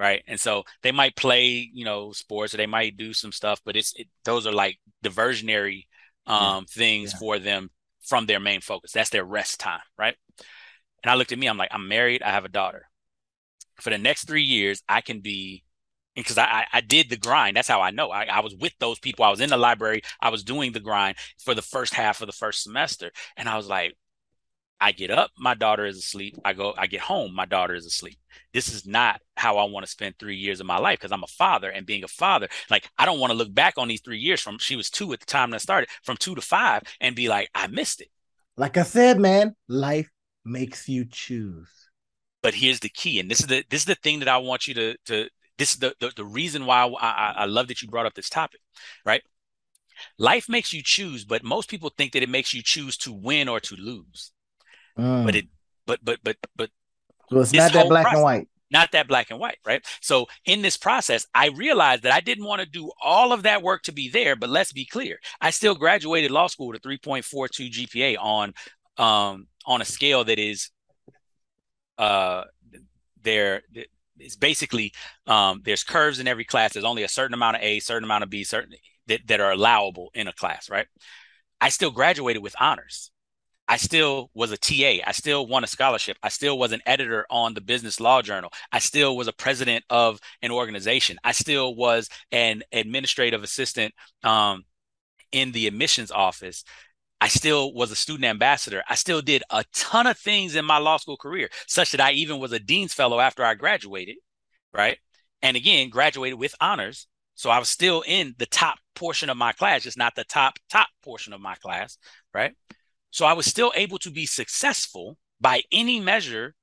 right? And so they might play, you know, sports or they might do some stuff, but it's it, those are like diversionary um, yeah. things yeah. for them from their main focus. That's their rest time, right? And I looked at me, I'm like, I'm married, I have a daughter. For the next three years, I can be because I, I did the grind. That's how I know. I, I was with those people. I was in the library. I was doing the grind for the first half of the first semester. And I was like, I get up, my daughter is asleep. I go, I get home, my daughter is asleep. This is not how I want to spend three years of my life because I'm a father and being a father, like I don't want to look back on these three years from she was two at the time that I started, from two to five, and be like, I missed it. Like I said, man, life makes you choose. But here's the key, and this is the this is the thing that I want you to to this is the the, the reason why I, I, I love that you brought up this topic, right? Life makes you choose, but most people think that it makes you choose to win or to lose. Mm. But it, but but but but. Well, it's not that black process, and white. Not that black and white, right? So in this process, I realized that I didn't want to do all of that work to be there. But let's be clear, I still graduated law school with a 3.42 GPA on um on a scale that is uh there it's basically um there's curves in every class there's only a certain amount of a certain amount of b certain that, that are allowable in a class right i still graduated with honors I still was a TA. I still won a scholarship. I still was an editor on the Business Law Journal. I still was a president of an organization. I still was an administrative assistant um, in the admissions office. I still was a student ambassador. I still did a ton of things in my law school career, such that I even was a dean's fellow after I graduated, right? And again, graduated with honors. So I was still in the top portion of my class, just not the top, top portion of my class, right? So I was still able to be successful by any measure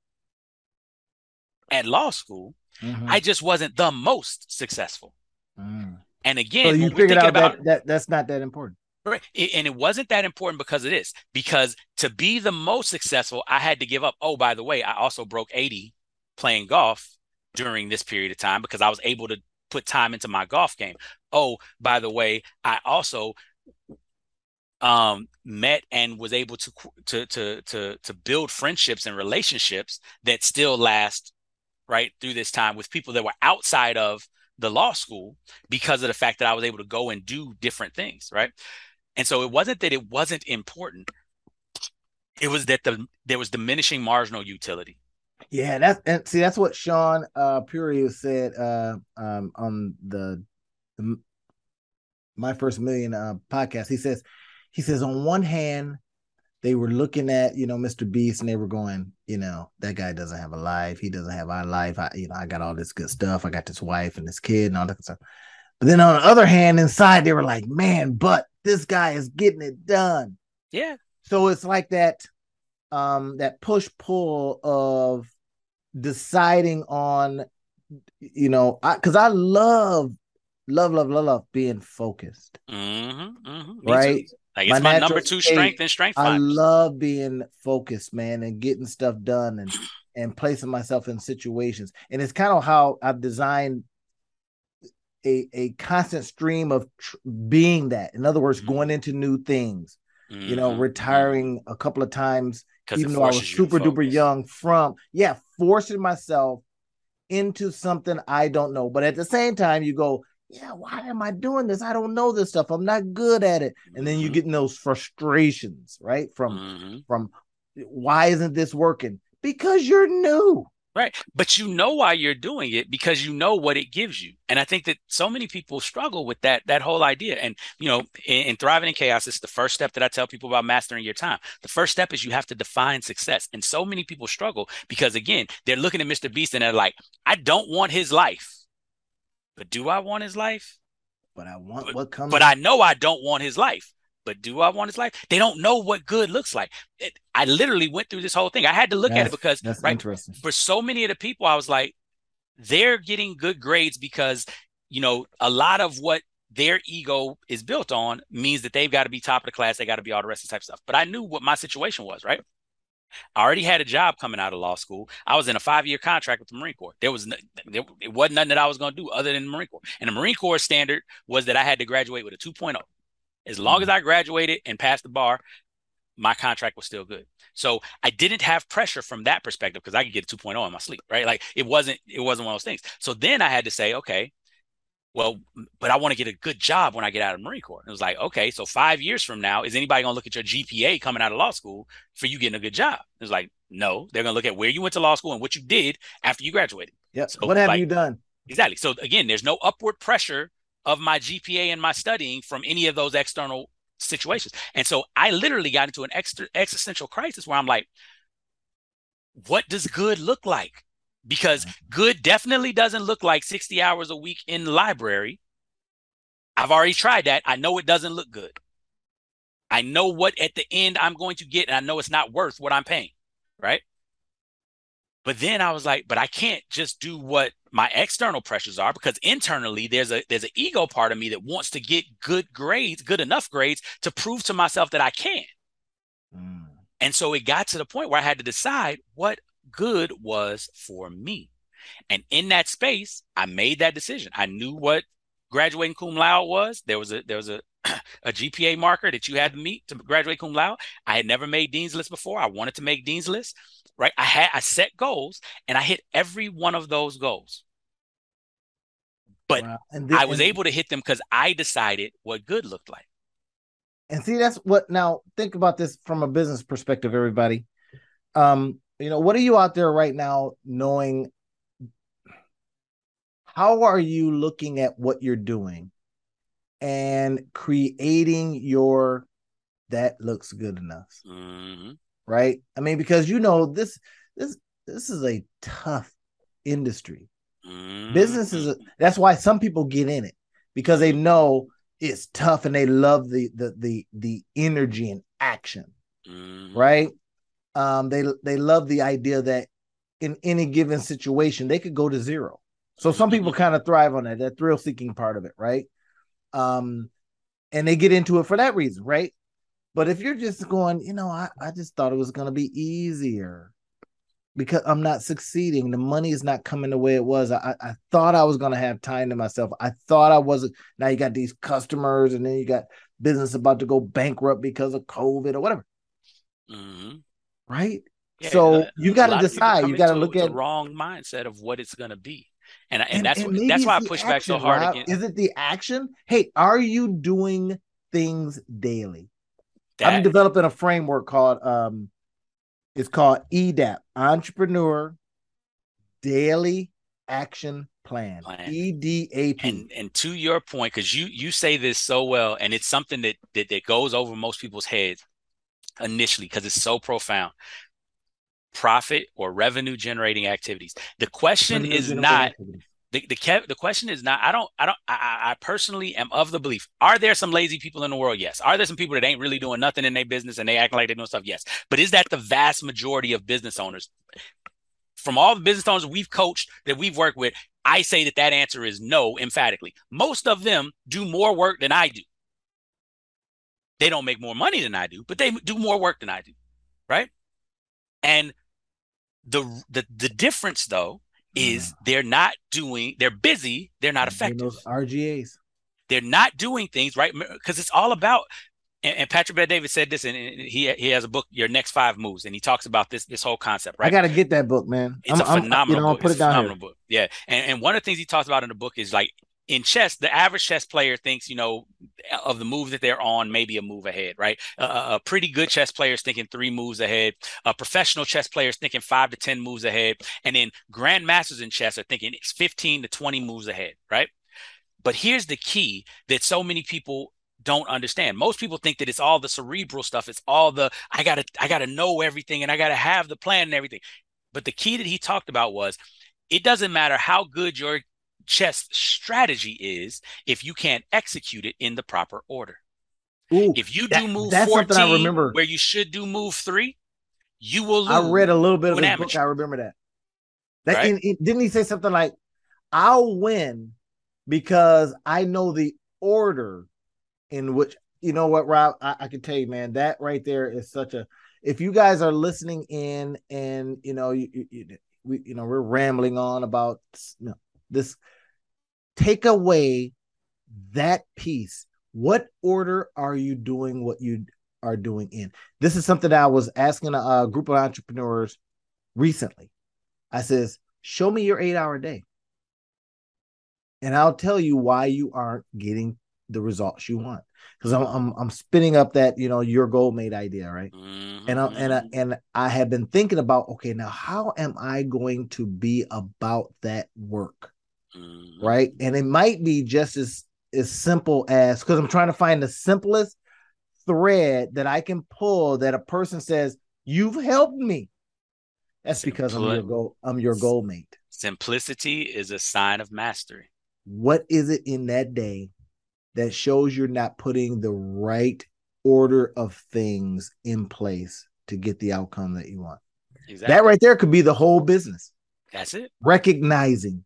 at law school. Mm-hmm. I just wasn't the most successful. Mm. And again, so you figured out about, that, that that's not that important. Right. And it wasn't that important because it is. Because to be the most successful, I had to give up. Oh, by the way, I also broke 80 playing golf during this period of time because I was able to put time into my golf game. Oh, by the way, I also um, met and was able to to to to to build friendships and relationships that still last right through this time with people that were outside of the law school because of the fact that I was able to go and do different things, right? And so it wasn't that it wasn't important; it was that the there was diminishing marginal utility. Yeah, that's and see that's what Shaan uh Puri said uh um on the, the my first million uh podcast. He says he says on one hand they were looking at you know Mr. Beast and they were going, you know, that guy doesn't have a life. He doesn't have our life. I, you know, I got all this good stuff. I got this wife and this kid and all that stuff. But then on the other hand, inside they were like, man, but this guy is getting it done. Yeah. So it's like that, um, that push pull of deciding on, you know, I because I, I love, love, love, love, love being focused. Mm-hmm, mm-hmm. Right. Like it's my, my number two strength and strength. I love being focused, man, and getting stuff done and and placing myself in situations. And it's kind of how I've designed a a constant stream of tr- being that. In other words, mm-hmm. going into new things. Mm-hmm. You know, mm-hmm. retiring mm-hmm. a couple of times, even though I was super duper young. From yeah, forcing myself into something I don't know. But at the same time, you go, yeah, why am I doing this? I don't know this stuff. I'm not good at it. And then you mm-hmm. get those frustrations, right? From mm-hmm. from why isn't this working? Because you're new. Right. But you know why you're doing it because you know what it gives you. And I think that so many people struggle with that that whole idea. And you know, in, in thriving in chaos, this is the first step that I tell people about mastering your time. The first step is you have to define success. And so many people struggle because again, they're looking at Mr. Beast and they're like, I don't want his life. But do I want his life? But I want but, what comes. But I know I don't want his life. But do I want his life? They don't know what good looks like. It, I literally went through this whole thing. I had to look that's, at it because right for so many of the people, I was like, they're getting good grades because you know a lot of what their ego is built on means that they've got to be top of the class. They got to be all the rest of the type of stuff. But I knew what my situation was, right? I already had a job coming out of law school. I was in a five year contract with the Marine Corps. There was no, there, it wasn't nothing that I was going to do other than the Marine Corps. And the Marine Corps standard was that I had to graduate with a 2.0. As long as mm-hmm. I graduated and passed the bar, my contract was still good. So I didn't have pressure from that perspective because I could get a 2.0 in my sleep, right? Like it wasn't it wasn't one of those things. So then I had to say, okay, well, but I want to get a good job when I get out of the Marine Corps. And it was like, okay, so five years from now, is anybody going to look at your GPA coming out of law school for you getting a good job? It was like, no, they're going to look at where you went to law school and what you did after you graduated. Yeah. So, what have like, you done? Exactly. So again, there's no upward pressure of my GPA and my studying from any of those external situations. And so I literally got into an extra existential crisis where I'm like, what does good look like? Because good definitely doesn't look like 60 hours a week in the library. I've already tried that. I know it doesn't look good. I know what at the end I'm going to get, and I know it's not worth what I'm paying. Right. But then I was like, but I can't just do what my external pressures are because internally there's a there's an ego part of me that wants to get good grades, good enough grades to prove to myself that I can. Mm. And so it got to the point where I had to decide what good was for me. And in that space, I made that decision. I knew what graduating cum laude was. There was a there was a a GPA marker that you had to meet to graduate cum laude. I had never made dean's list before. I wanted to make dean's list. Right. I had I set goals and I hit every one of those goals. But wow. then, I was and, able to hit them because I decided what good looked like. And see, that's what now think about this from a business perspective, everybody. Um, you know, what are you out there right now knowing how are you looking at what you're doing and creating your that looks good enough mm-hmm. right i mean because you know this this this is a tough industry mm-hmm. business is a, that's why some people get in it because they know it's tough and they love the the the the energy and action mm-hmm. right um, they they love the idea that in any given situation they could go to zero. So some people kind of thrive on that, that thrill seeking part of it, right? Um, and they get into it for that reason, right? But if you're just going, you know, I, I just thought it was going to be easier because I'm not succeeding. The money is not coming the way it was. I, I thought I was going to have time to myself. I thought I wasn't. Now you got these customers, and then you got business about to go bankrupt because of COVID or whatever. Mm-hmm right? Yeah, so you got to decide. You got to look at the wrong mindset of what it's going to be, and and, and that's and what, that's why I push action, back so hard Rob. against. Is it the action? Hey, are you doing things daily? That, I'm developing a framework called um, it's called EDAP, Entrepreneur Daily Action Plan. plan. EDAP. And and to your point, because you you say this so well, and it's something that that, that goes over most people's heads initially because it's so profound. Profit or revenue generating activities. The question revenue is not the, the the question is not i don't i don't I, I personally am of the belief are there some lazy people in the world? Yes. Are there some people that ain't really doing nothing in their business and they act like they're doing stuff? Yes. But is that the vast majority of business owners? From all the business owners we've coached that we've worked with i say that that answer is no emphatically. Most of them do more work than i do they don't make more money than I do, but they do more work than I do, right? And the the the difference though is they're not doing they're busy, they're not effective. Those RGAs. They're not doing things right because it's all about and, Patrick Bet-David said this, and he he has a book, Your Next Five Moves, and he talks about this this whole concept. Right, I got to get that book, man. It's I'm, a phenomenal I'm, you know, book. Put it down phenomenal here. book. Yeah, and and one of the things he talks about in the book is like in chess, the average chess player thinks, you know, of the move that they're on, maybe a move ahead, right? Uh, a pretty good chess player is thinking three moves ahead. A professional chess player is thinking five to 10 moves ahead. And then grandmasters in chess are thinking it's 15 to 20 moves ahead, right? But here's the key that so many people don't understand. Most people think that it's all the cerebral stuff. It's all the I gotta I gotta know everything and I gotta have the plan and everything. But the key that he talked about was it doesn't matter how good your chess strategy is if you can't execute it in the proper order. Ooh, if you do move that's 14 I remember. where you should do move three, you will lose. I read a little bit of the book. I remember that. That right? in, in, didn't he say something like, "I'll win because I know the order in which." You know what, Rob? I, I can tell you, man, that right there is such a. If you guys are listening in, and you know, you, you, we, you know, we're rambling on about you know, this take away that piece. What order are you doing what you are doing in? This is something I was asking a, a group of entrepreneurs recently. I says, show me your eight hour day. and I'll tell you why you aren't getting the results you want. Because I'm, I'm I'm spinning up that you know your goal mate idea, right? Mm-hmm. And I, and I, and I have been thinking about okay, now how am I going to be about that work, mm-hmm. right? And it might be just as as simple as because I'm trying to find the simplest thread that I can pull that a person says you've helped me. That's because I'm your goal. I'm your goal mate. Simplicity is a sign of mastery. What is it in that day that shows you're not putting the right order of things in place to get the outcome that you want? Exactly. That right there could be the whole business. That's it. Recognizing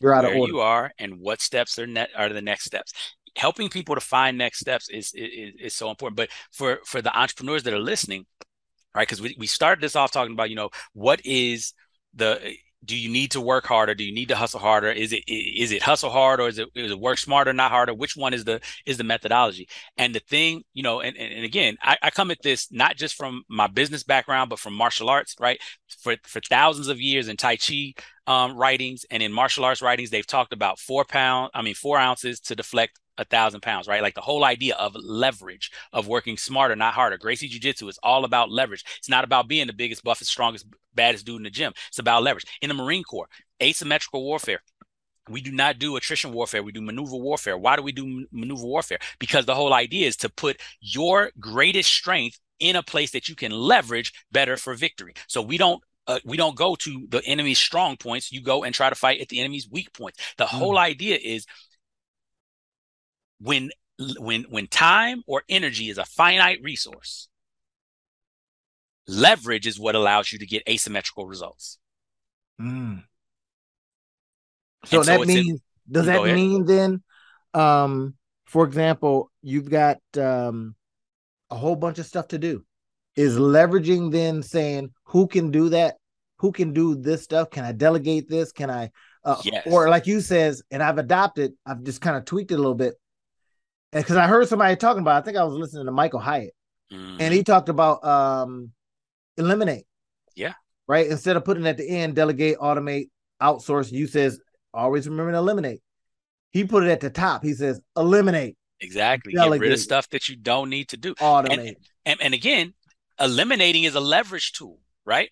you're out Where of order. You are, and what steps are net are the next steps. Helping people to find next steps is, is is so important. But for for the entrepreneurs that are listening, right? Because we we started this off talking about you know what is the do you need to work harder? Do you need to hustle harder? Is it is it hustle hard or is it, is it work smarter not harder? Which one is the is the methodology? And the thing you know and, and again I, I come at this not just from my business background but from martial arts right? For for thousands of years in tai chi um, writings and in martial arts writings they've talked about four pound i mean four ounces to deflect a thousand pounds, right? Like the whole idea of leverage, of working smarter, not harder. Gracie Jiu Jitsu is all about leverage. It's not about being the biggest, buffest, strongest, baddest dude in the gym. It's about leverage. In the Marine Corps, asymmetrical warfare. We do not do attrition warfare. We do maneuver warfare. Why do we do maneuver warfare? Because the whole idea is to put your greatest strength in a place that you can leverage better for victory. So we don't uh, we don't go to the enemy's strong points. You go and try to fight at the enemy's weak points. The mm. whole idea is when when when time or energy is a finite resource leverage is what allows you to get asymmetrical results. Mm. so, so that means in, does that mean then um for example you've got um a whole bunch of stuff to do. Is leveraging then saying who can do that? Who can do this stuff? Can i delegate this? Can i uh, yes. or like you says and i've adopted i've just kind of tweaked it a little bit because I heard somebody talking about. I think I was listening to Michael Hyatt, mm-hmm. and he talked about um, eliminate. Yeah. Right. Instead of putting at the end, delegate, automate, outsource. You says always remember to eliminate. He put it at the top. He says eliminate. Exactly. Delegate, Get rid of stuff that you don't need to do. Automate. And, and, and again, eliminating is a leverage tool, right?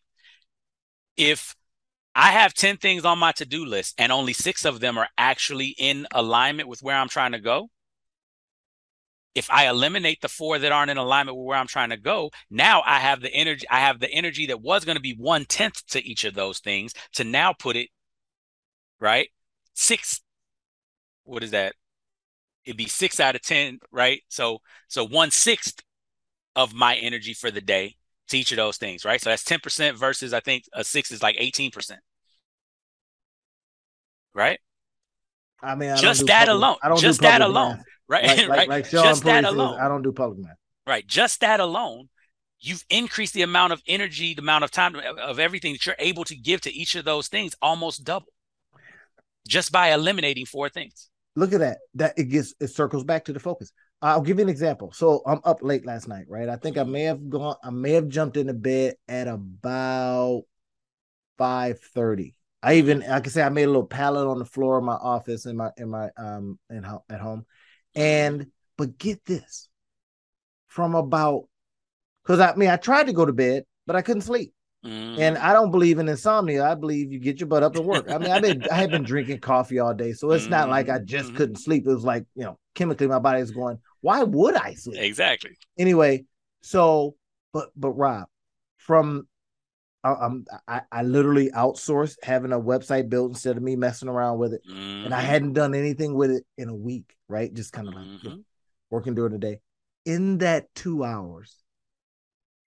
If I have 10 things on my to-do list and only six of them are actually in alignment with where I'm trying to go, if I eliminate the four that aren't in alignment with where I'm trying to go, now I have the energy. I have the energy that was going to be one tenth to each of those things to now put it right six. What is that? It'd be six out of ten, right? So so one sixth of my energy for the day to each of those things, right? So that's ten percent versus I think a six is like eighteen percent, right? I mean, I just that public, alone. I don't just that alone. Math right? Like, right. Like Sean just that alone. I don't do public math. Right. Just that alone, you've increased the amount of energy, the amount of time of everything that you're able to give to each of those things almost double just by eliminating four things. Look at that. That it gets it circles back to the focus. I'll give you an example. So I'm up late last night, right? I think I may have gone, I may have jumped into bed at about 5:30. I even I can say I made a little pallet on the floor of my office in my in my um in at home and but get this from about because I mean I tried to go to bed, but I couldn't sleep. Mm. And I don't believe in insomnia. I believe you get your butt up and work. I mean, I've been I have been drinking coffee all day, so it's mm. not like I just mm-hmm. couldn't sleep. It was like you know, chemically my body is going. Why would I sleep? Exactly. Anyway, so but but Rob, from I'm I, I literally outsourced having a website built instead of me messing around with it, mm-hmm. and I mm-hmm. hadn't done anything with it in a week, right? Just kind of like mm-hmm. you know, working during the day. In that two hours,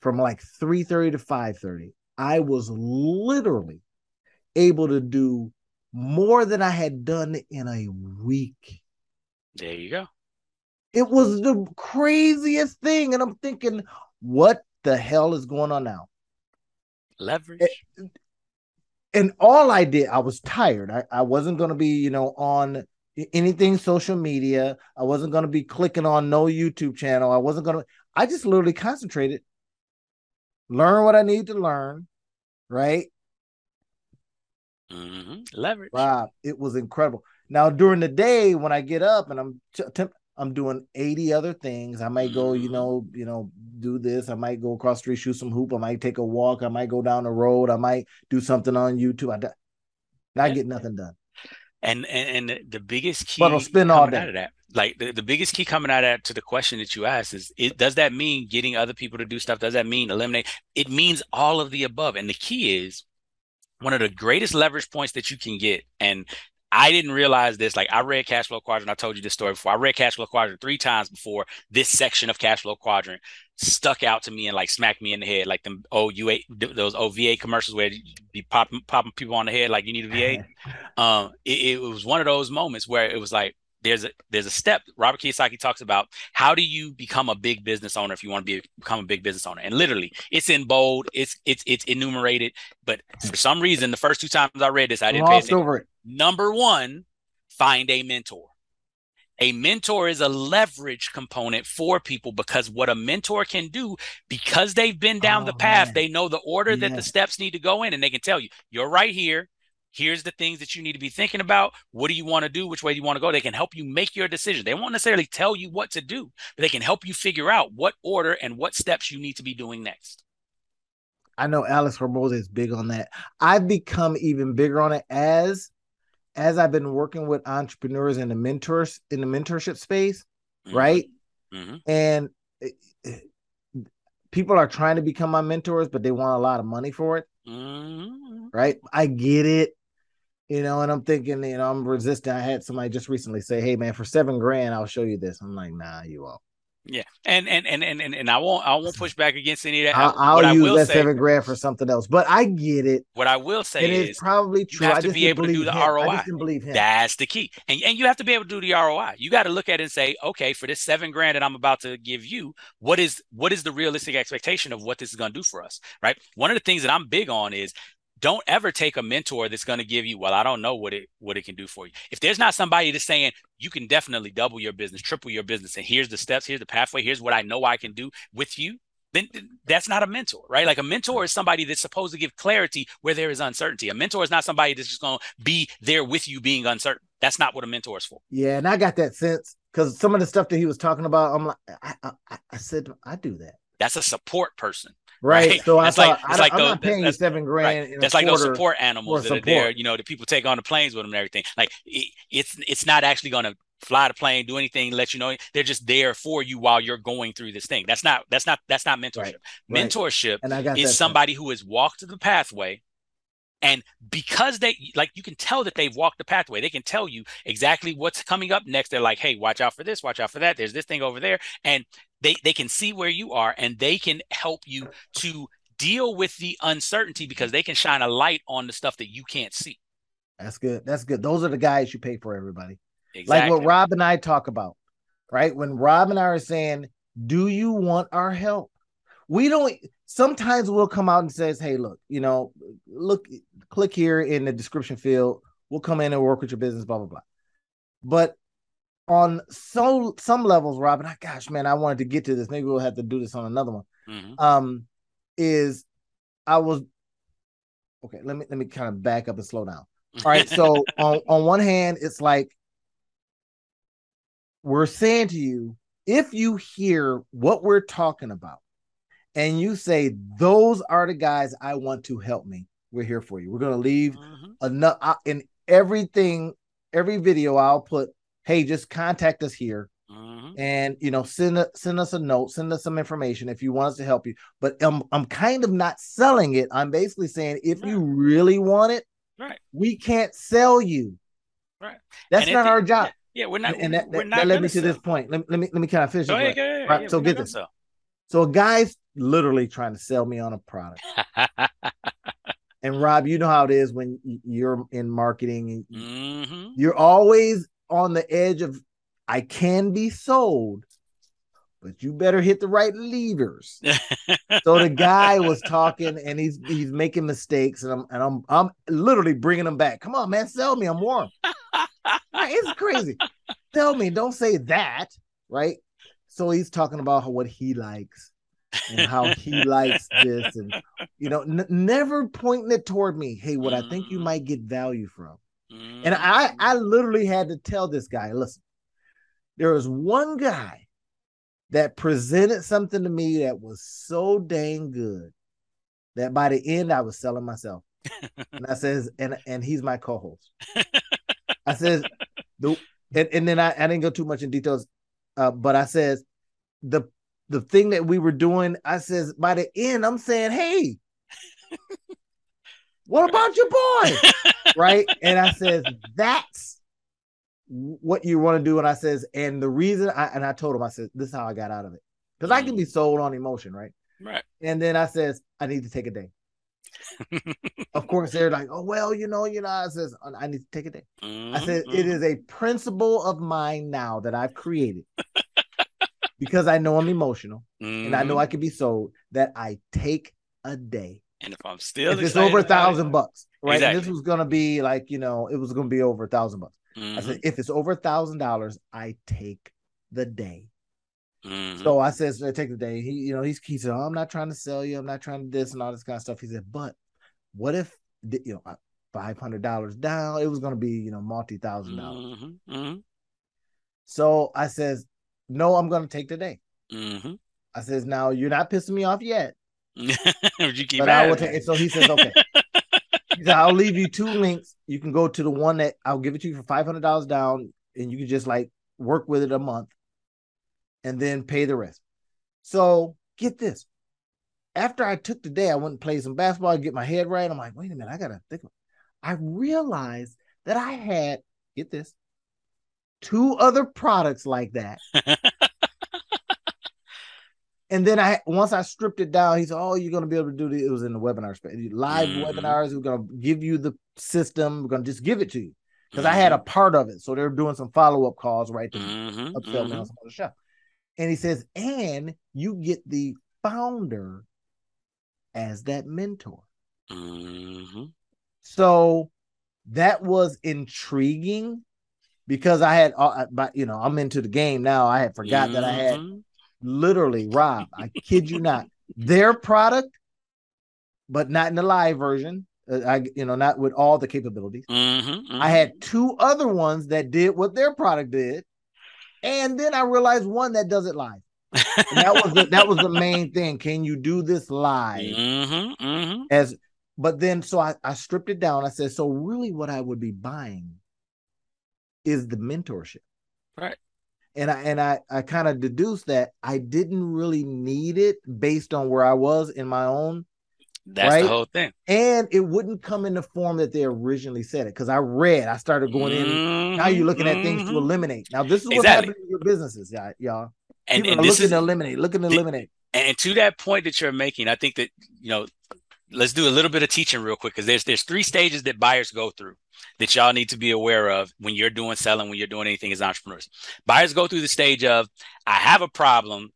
from like three thirty to five thirty, I was literally able to do more than I had done in a week. There you go. It was the craziest thing, and I'm thinking, what the hell is going on now? Leverage. And all I did, I was tired. I, I wasn't going to be, you know, on anything social media. I wasn't going to be clicking on no YouTube channel. I wasn't going to, I just literally concentrated, learn what I need to learn, right? Mm-hmm. Leverage. Wow, it was incredible. Now during the day when I get up and I'm t- I'm doing 80 other things. I might go, you mm-hmm. know, you know, do this. I might go across the street, shoot some hoop. I might take a walk. I might go down the road. I might do something on YouTube. I do, not get nothing done. And and, and the biggest key but I'll spend all day. Out of that, like the, the biggest key coming out of that to the question that you asked is it does that mean getting other people to do stuff? Does that mean eliminate? It means all of the above. And the key is one of the greatest leverage points that you can get. And I didn't realize this. Like I read Cash Flow Quadrant. I told you this story before. I read Cash Flow Quadrant three times before this section of Cash Flow Quadrant stuck out to me and like smacked me in the head. Like them oh UA those V8 commercials where you be popping popping people on the head like you need a V8. um, it, it was one of those moments where it was like there's a there's a step robert kiyosaki talks about how do you become a big business owner if you want to be become a big business owner and literally it's in bold it's it's it's enumerated but for some reason the first two times i read this i didn't pay attention. over it number one find a mentor a mentor is a leverage component for people because what a mentor can do because they've been down oh, the path man. they know the order yeah. that the steps need to go in and they can tell you you're right here here's the things that you need to be thinking about. What do you want to do? Which way do you want to go? They can help you make your decision. They won't necessarily tell you what to do, but they can help you figure out what order and what steps you need to be doing next. I know Alex Hormozi is big on that. I've become even bigger on it as as I've been working with entrepreneurs in the mentors in the mentorship space, mm-hmm. right? Mm-hmm. And eh, eh, people are trying to become my mentors, but they want a lot of money for it. Mm-hmm. Right? I get it you know, and I'm thinking, you know, I'm resistant. I had somebody just recently say, "Hey, man, for seven grand, I'll show you this." I'm like, "Nah, you won't." Yeah, and and and and and I won't I won't push back against any of that. I'll, I'll use that say, seven grand for something else, but I get it. What I will say is, it's probably true. You have to be able to do the him. ROI. I believe him. That's the key, and and you have to be able to do the ROI. You got to look at it and say, okay, for this seven grand that I'm about to give you, what is what is the realistic expectation of what this is going to do for us, right? One of the things that I'm big on is don't ever take a mentor that's going to give you well i don't know what it what it can do for you. If there's not somebody that's saying you can definitely double your business triple your business and here's the steps here's the pathway here's what i know i can do with you then that's not a mentor right? Like a mentor is somebody that's supposed to give clarity where there is uncertainty. A mentor is not somebody that's just going to be there with you being uncertain. That's not what a mentor is for. Yeah and i got that sense because some of the stuff that he was talking about i'm like I, I, I said i do that. That's a support person Right. right? So it's I like, thought, it's I, like I'm not paying you seven grand. Right. That's like those support animals that support. are there. You know, the people take on the planes with them and everything. Like it, it's it's not actually going to fly the plane, do anything, let you know. They're just there for you while you're going through this thing. That's not that's not that's not mentorship. Right. Mentorship is somebody who has walked the pathway and because they like you can tell that they've walked the pathway, they can tell you exactly what's coming up next. They're like, hey, watch out for this, watch out for that. There's this thing over there. And they they can see where you are and they can help you to deal with the uncertainty because they can shine a light on the stuff that you can't see. That's good. That's good. Those are the guys you pay for everybody. Exactly. Like what Rob and I talk about, right? When Rob and I are saying, "Do you want our help?" We don't sometimes we'll come out and says, "Hey, look, you know, look click here in the description field. We'll come in and work with your business, blah blah blah." But on so some levels, Robin, I, gosh, man, I wanted to get to this. Maybe we'll have to do this on another one. Mm-hmm. Um, is I was okay. Let me let me kind of back up and slow down. All right. So on on one hand, it's like we're saying to you, if you hear what we're talking about, and you say those are the guys I want to help me, we're here for you. We're gonna leave mm-hmm. enough in everything, every video. I'll put hey, just contact us here. Mm-hmm. And you know, send a, send us a note, send us some information if you want us to help you. But I'm I'm kind of not selling it. I'm basically saying if you really want it, right, we can't sell you. Right. That's and not our job. Yeah, we're not. And, and that, that, that led me to this point. Let, let me let me kind of finish. Go ahead, go ahead, right. Yeah, so get this. Sell. So a guy's literally trying to sell me on a product. and Rob, you know how it is when you're in marketing. Mm-hmm. You're always on the edge of I can be sold, but you better hit the right levers. so the guy was talking and he's he's making mistakes and I'm and I'm I'm literally bringing him back. Come on, man, sell me. I'm warm. it's crazy. Tell me, don't say that, right? So he's talking about what he likes and how he likes this and you know n- never pointing it toward me hey what i think you mm. might get value from Mm-hmm. And I, I literally had to tell this guy, listen, there was one guy that presented something to me that was so dang good that by the end I was selling myself. and I says, and and he's my co-host. I says, the and, and then I, I didn't go too much in details, uh, but I says the the thing that we were doing, I says by the end, I'm saying, hey, what about your boy? Right. And I says, that's what you want to do. And I says, and the reason I and I told him, I said, this is how I got out of it. Because mm. I can be mm. sold on emotion, right? Right. And then I says, I need to take a day. of course, they're like, oh well, you know, you know. I says, I need to take a day. Mm-hmm. I said, it mm-hmm. a principle of mine now that I've created because I know I'm emotional mm-hmm. and I know I mm-hmm. can be sold that I take a day. And if I'm still, if it's over a thousand bucks, right? Exactly. this was gonna be like, you know, it was gonna be over a thousand bucks. Mm-hmm. I said, if it's over a thousand dollars, I take the day. Mm-hmm. So I said, so I take the day. He, you know, he's he said, oh, I'm not trying to sell you. I'm not trying to this and all this kind of stuff. He said, but what if you know five hundred dollars down? It was going to be you know multi thousand dollars. Mm-hmm. Mm-hmm. So I says, no, I'm going to take the day. Mm-hmm. I says, now you're not pissing me off yet. but I will take. So he says, okay. he said, I'll leave you two links. You can go to the one that I'll give it to you for five hundred dollars down, and you can just like work with it a month and then pay the rest. So get this. After I took the day, I went and played some basketball, get my head right. I'm like, wait a minute, I gotta think. I realized that I had, get this, two other products like that. and then I once I stripped it down, he said, "Oh, you're gonna be able to do this." It was in the webinar space, live mm-hmm. webinars. We're gonna give you the system. We're gonna just give it to you because mm-hmm. I had a mm-hmm. part of it. So they're doing some follow up calls right to mm-hmm. upsell me on mm-hmm. some other stuff. And he says, and you get the founder as that mentor. Mm-hmm. So that was intriguing because I had, uh, but you know, I'm into the game now. I had forgot mm-hmm. that I had mm-hmm. Literally, Rob, I kid you not, their product, but not in the live version. Uh, I, you know, not with all the capabilities. Mm-hmm, mm-hmm. I had two other ones that did what their product did, and then I realized one that does it live. that was the, that was the main thing. Can you do this live? Mm-hmm, mm-hmm. As but then so I, I stripped it down. I said, so really what I would be buying is the mentorship. Right. And I and I, I kind of deduced that I didn't really need it based on where I was in my own that's right? the whole thing. And it wouldn't come in the form that they originally said it. Because I read, I started going mm-hmm, in. Now you're looking at things to mm-hmm. eliminate. Now, this is what's exactly. happening in your businesses, y'all. And, People and are looking is, to eliminate, looking to eliminate. And to that point that you're making, I think that, you know, let's do a little bit of teaching real quick because there's there's three stages that buyers go through that y'all need to be aware of when you're doing selling, when you're doing anything as entrepreneurs. Buyers go through the stage of I have a problem.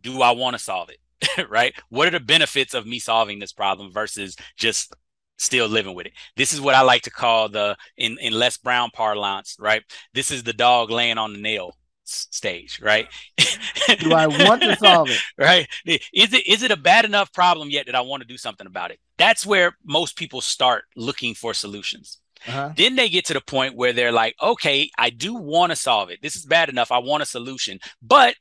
Do I want to solve it? right? What are the benefits of me solving this problem versus just still living with it? This is what I like to call the in in Les Brown parlance, right? This is the dog laying on the nail stage, right? do I want to solve it? right? Is it is it a bad enough problem yet that I want to do something about it? That's where most people start looking for solutions. Uh-huh. Then they get to the point where they're like, okay, I do want to solve it. This is bad enough. I want a solution, but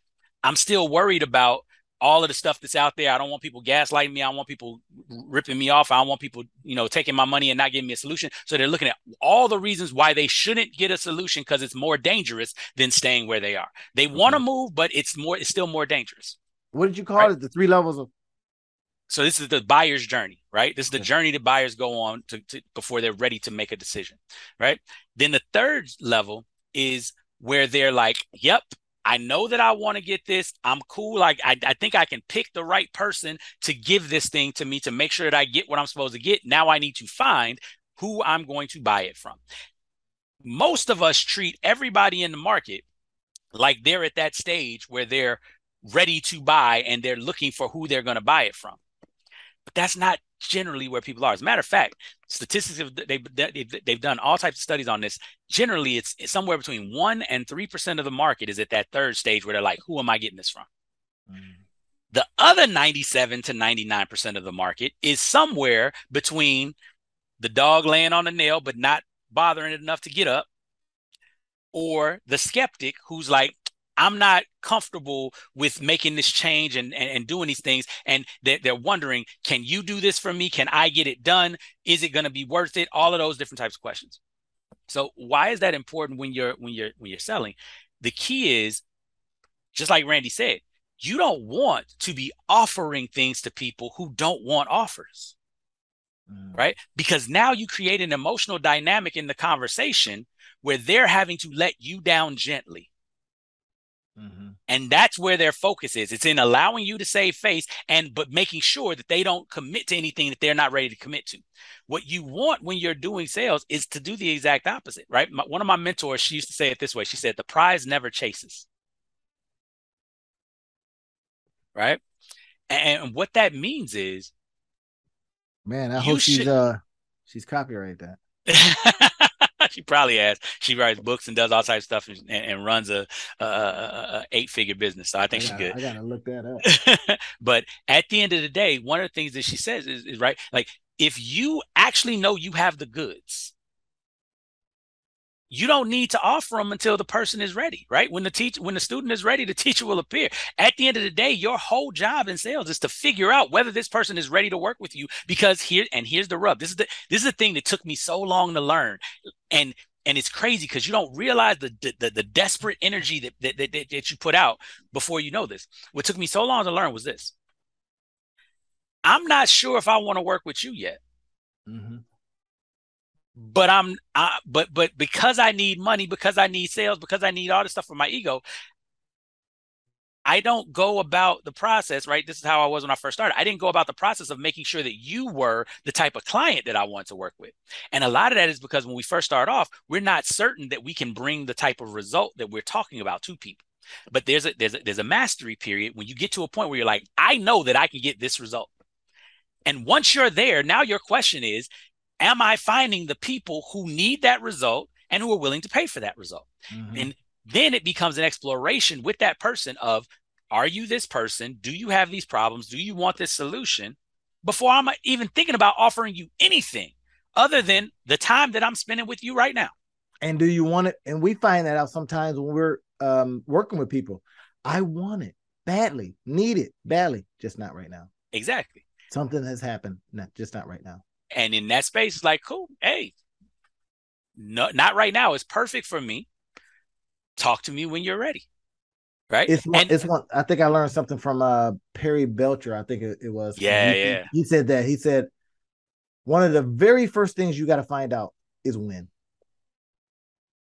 I'm still worried about all of the stuff that's out there. I don't want people gaslighting me. I don't want people ripping me off. I don't want people, you know, taking my money and not giving me a solution. So they're looking at all the reasons why they shouldn't get a solution because it's more dangerous than staying where they are. They mm-hmm. want to move, but it's more, it's still more dangerous. What did you call right? it? The three levels of. So this is the buyer's journey, right? This is the journey that buyers go on to, to before they're ready to make a decision, right? Then the third level is where they're like, "Yep, I know that I want to get this. I'm cool. Like I, I think I can pick the right person to give this thing to me to make sure that I get what I'm supposed to get. Now I need to find who I'm going to buy it from. Most of us treat everybody in the market like they're at that stage where they're ready to buy and they're looking for who they're going to buy it from. But that's not generally where people are. As a matter of fact, statistics have, they've, they've, they've done all types of studies on this. Generally, it's, it's somewhere between one and three percent of the market is at that third stage where they're like, "Who am I getting this from?" Mm. The other 97 to 99 percent of the market is somewhere between the dog laying on the nail, but not bothering it enough to get up, or the skeptic who's like, I'm not comfortable with making this change and, and, and doing these things. And they're, they're wondering, can you do this for me? Can I get it done? Is it going to be worth it? All of those different types of questions. So why is that important when you're when you're when you're selling? The key is just like Randy said, you don't want to be offering things to people who don't want offers. Mm. Right? Because now you create an emotional dynamic in the conversation where they're having to let you down gently. Mm-hmm. And that's where their focus is. It's in allowing you to save face and but making sure that they don't commit to anything that they're not ready to commit to. What you want when you're doing sales is to do the exact opposite, right? My, one of my mentors, she used to say it this way. She said, "The prize never chases." Right? And, and what that means is Man, I hope she's uh she's copyright that. she probably has. She writes books and does all types of stuff and, and runs a, a, a, eight figure business. So I think I she's good. I gotta look that up. but at the end of the day, one of the things that she says is, is right. Like if you actually know you have the goods, you don't need to offer them until the person is ready right? When the teacher when the student is ready the teacher will appear. At the end of the day your whole job in sales is to figure out whether this person is ready to work with you because here and here's the rub. This is the this is the thing that took me so long to learn. And and it's crazy because you don't realize the, the the, desperate energy that, that that, that you put out before you know this. What took me so long to learn was this. I'm not sure if i want to work with you yet. Mm-hmm but I'm I, but but because I need money, because I need sales, because I need all this stuff for my ego, I don't go about the process, right? This is how I was when I first started. I didn't go about the process of making sure that you were the type of client that I want to work with. And a lot of that is because when we first start off, we're not certain that we can bring the type of result that we're talking about to people. But there's a there's a, there's a mastery period when you get to a point where you're like, I know that I can get this result. And once you're there, now your question is, am I finding the people who need that result and who are willing to pay for that result? Mm-hmm. And then it becomes an exploration with that person of are you this person? Do you have these problems? Do you want this solution? Before I'm even thinking about offering you anything other than the time that I'm spending with you right now. And do you want it? And we find that out sometimes when we're um, working with people. I want it badly, need it badly, just not right now. Exactly. Something has happened, not just not right now. And in that space, it's like, cool, hey, no, not right now. It's perfect for me. Talk to me when you're ready. Right. It's one, and, it's one. I think I learned something from uh Perry Belcher. I think it, it was. Yeah, he, yeah. He, he said that. He said one of the very first things you got to find out is when.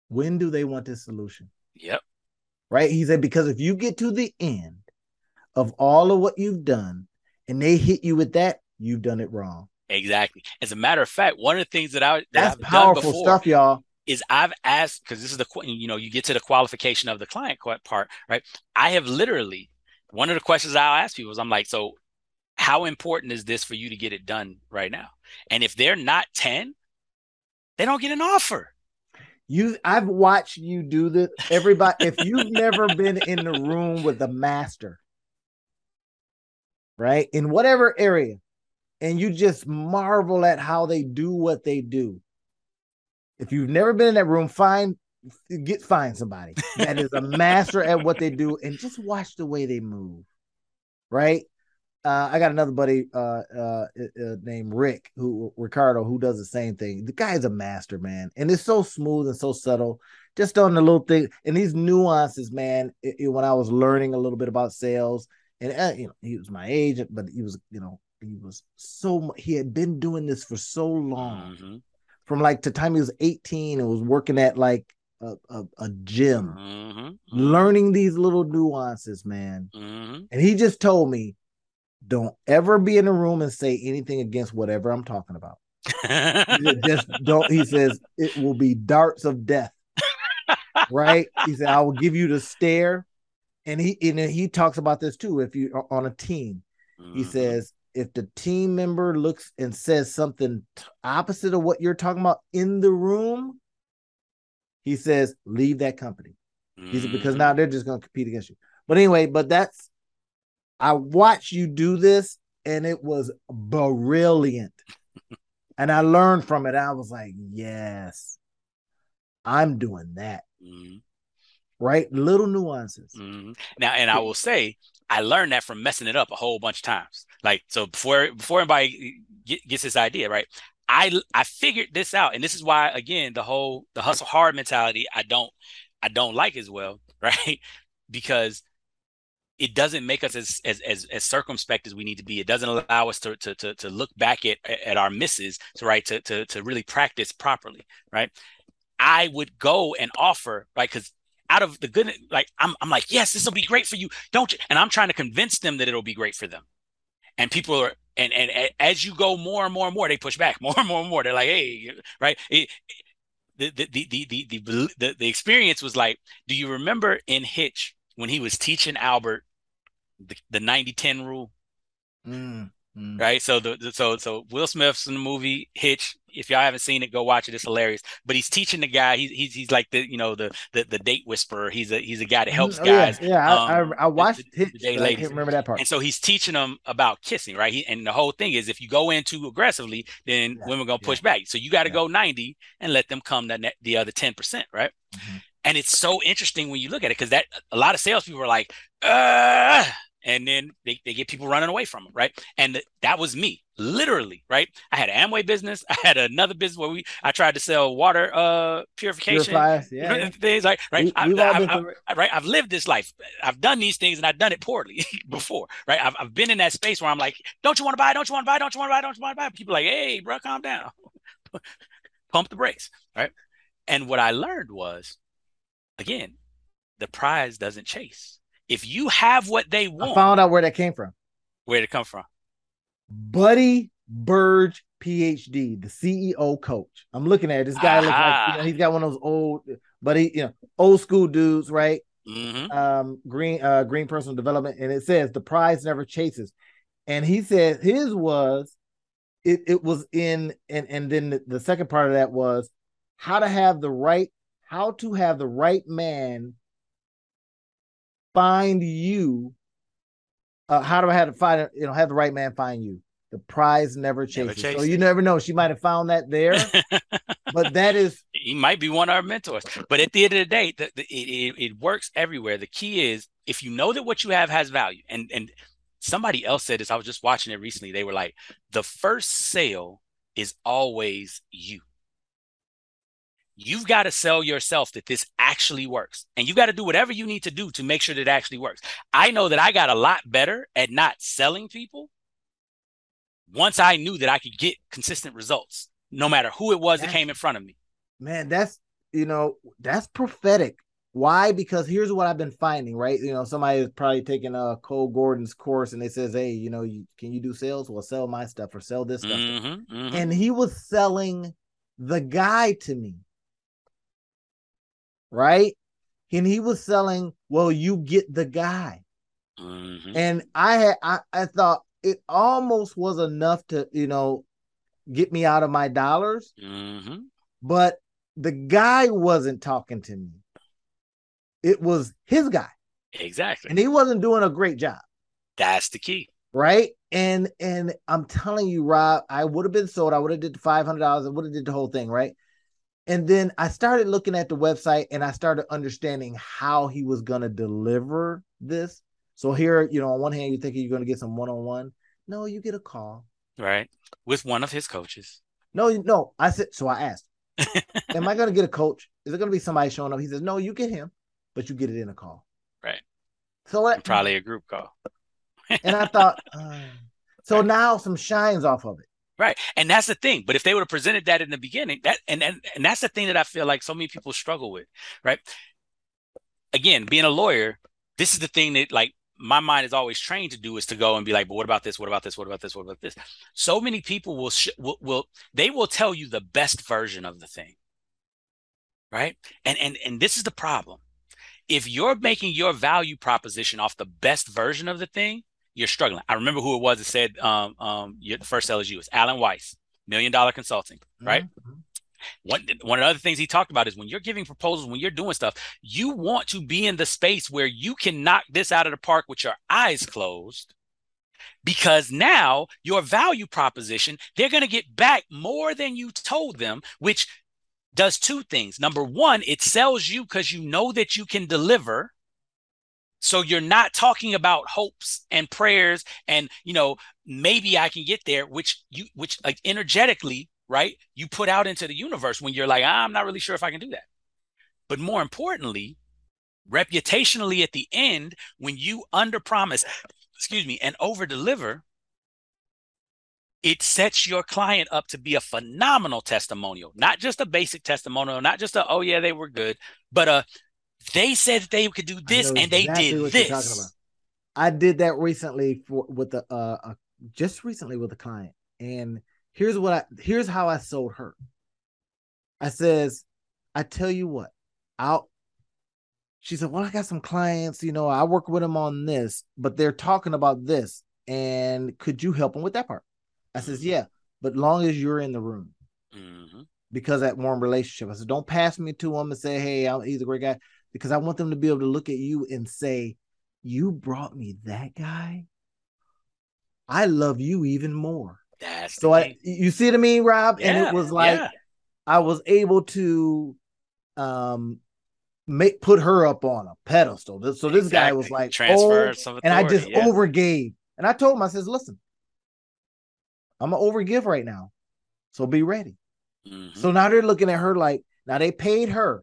When do they want this solution? Yep. Right. He said because if you get to the end of all of what you've done and they hit you with that, you've done it wrong. Exactly. As a matter of fact, one of the things that I that that's I've powerful stuff, y'all. Is I've asked because this is the you know you get to the qualification of the client part, right? I have literally one of the questions I'll ask people is I'm like, so how important is this for you to get it done right now? And if they're not ten, they don't get an offer. You, I've watched you do this. Everybody, if you've never been in the room with the master, right, in whatever area, and you just marvel at how they do what they do. If you've never been in that room, find get find somebody that is a master at what they do and just watch the way they move. Right? Uh, I got another buddy uh, uh, uh, named Rick, who Ricardo, who does the same thing. The guy is a master, man, and it's so smooth and so subtle. Just on the little thing and these nuances, man. It, it, when I was learning a little bit about sales, and uh, you know, he was my age, but he was, you know, he was so he had been doing this for so long mm-hmm. from like the time he was 18 and was working at like a, a, a gym mm-hmm. mm-hmm. learning these little nuances man mm-hmm. and he just told me don't ever be in a room and say anything against whatever i'm talking about just don't he says it will be darts of death right he said i will give you the stare and he and he talks about this too if you're on a team he mm-hmm. says if the team member looks and says something opposite of what you're talking about in the room, he says, leave that company. Mm. He said, because now they're just going to compete against you. But anyway, but that's, I watched you do this and it was brilliant. and I learned from it. I was like, yes, I'm doing that. Mm-hmm. Right? Little nuances. Mm-hmm. Now, and I will say, I learned that from messing it up a whole bunch of times. Like, so before before anybody get, gets this idea, right? I I figured this out, and this is why again the whole the hustle hard mentality I don't I don't like as well, right? Because it doesn't make us as, as as as circumspect as we need to be. It doesn't allow us to to to, to look back at at our misses, to right to to to really practice properly, right? I would go and offer, right? Because out of the good, like I'm I'm like, yes, this will be great for you, don't you? And I'm trying to convince them that it'll be great for them. And people are and and, and as you go more and more and more, they push back more and more and more. They're like, hey, right? It, the, the, the, the, the, the, the experience was like, do you remember in Hitch when he was teaching Albert the, the 90 10 rule. Mm, mm. Right. So the so so Will Smith's in the movie Hitch. If y'all haven't seen it, go watch it. It's hilarious. But he's teaching the guy. He's he's, he's like the you know the, the the date whisperer. He's a he's a guy that helps oh, guys. Yeah, yeah um, I, I, watched the, Hitch. The I can't remember that part. And so he's teaching them about kissing, right? He, and the whole thing is if you go in too aggressively, then yeah, women gonna push yeah. back. So you got to go ninety and let them come the the other ten percent, right? Mm-hmm. And it's so interesting when you look at it because that a lot of salespeople are like, uh and then they, they get people running away from them, right? And th- that was me, literally, right? I had an Amway business. I had another business where we I tried to sell water uh purification yeah, things like right. We, I, I, I, right, I've lived this life. I've done these things and I've done it poorly before, right? I've, I've been in that space where I'm like, don't you want to buy? Don't you want to buy? Don't you want to buy? Don't you want to buy? People like, hey, bro, calm down, pump the brakes, right? And what I learned was, again, the prize doesn't chase if you have what they want, I found out where that came from. Where did it come from? Buddy Burge, PhD, the CEO coach. I'm looking at it. this guy. Looks like, you know, he's got one of those old, but he, you know, old school dudes, right? Mm-hmm. Um, green, uh, green personal development, and it says the prize never chases. And he said his was, it, it was in, and and then the, the second part of that was how to have the right, how to have the right man find you. Uh, how do I have to find you know have the right man find you? The prize never chases. Never so you never know. She might have found that there, but that is he might be one of our mentors. But at the end of the day, the, the, it, it works everywhere. The key is if you know that what you have has value, and and somebody else said this. I was just watching it recently. They were like, the first sale is always you you've got to sell yourself that this actually works. And you got to do whatever you need to do to make sure that it actually works. I know that I got a lot better at not selling people once I knew that I could get consistent results, no matter who it was that's, that came in front of me. Man, that's, you know, that's prophetic. Why? Because here's what I've been finding, right? You know, somebody is probably taking a Cole Gordon's course and they says, Hey, you know, you can you do sales? Well, sell my stuff or sell this stuff. Mm-hmm, mm-hmm. And he was selling the guy to me right? And he was selling, well, you get the guy. Mm-hmm. And I had I, I thought it almost was enough to, you know, get me out of my dollars. Mm-hmm. But the guy wasn't talking to me. It was his guy. Exactly. And he wasn't doing a great job. That's the key. Right. And and I'm telling you, Rob, I would have been sold. I would have did the five hundred dollars. I would have did the whole thing, right? And then I started looking at the website and I started understanding how he was going to deliver this. So here, you know, on one hand, you think you're going to get some one-on-one. No, you get a call. Right. With one of his coaches. No, no. I said, so I asked, am I going to get a coach? Is it going to be somebody showing up? He says, no, you get him, but you get it in a call. Right. So that, probably a group call. and I thought, uh, so now some shines off of it. Right. And that's the thing. But if they would have presented that in the beginning, that and, and and that's the thing that I feel like so many people struggle with. Right. Again, being a lawyer, this is the thing that like my mind is always trained to do is to go and be like, but what about this? What about this? What about this? What about this? So many people will sh- will, will they will tell you the best version of the thing. Right. And and and this is the problem. If you're making your value proposition off the best version of the thing, you're struggling. I remember who it was that said um, um, your first you. It's Alan Weiss, Million Dollar Consulting, right? Mm-hmm. One, one of the other things he talked about is when you're giving proposals, when you're doing stuff, you want to be in the space where you can knock this out of the park with your eyes closed because now your value proposition, they're going to get back more than you told them, which does two things. Number one, it sells you because you know that you can deliver. So you're not talking about hopes and prayers and you know maybe I can get there, which you which like energetically, right? You put out into the universe when you're like, I'm not really sure if I can do that. But more importantly, reputationally at the end, when you under promise, excuse me, and over deliver, it sets your client up to be a phenomenal testimonial, not just a basic testimonial, not just a, oh, yeah, they were good, but a, they said they could do this and they did this. I did that recently for with the uh, uh just recently with a client, and here's what I here's how I sold her. I says, I tell you what, I'll. She said, "Well, I got some clients, you know, I work with them on this, but they're talking about this, and could you help them with that part?" I says, yeah, but long as you're in the room. Mm-hmm. Because that warm relationship. I said, don't pass me to him and say, hey, I'm, he's a great guy. Because I want them to be able to look at you and say, you brought me that guy. I love you even more. That's so I you see what I mean, Rob? Yeah, and it was like yeah. I was able to um make put her up on a pedestal. So this exactly. guy was like transfer oh, and I just yeah. overgave. And I told him, I says, listen, I'm gonna overgive right now. So be ready. Mm-hmm. So now they're looking at her like, now they paid her.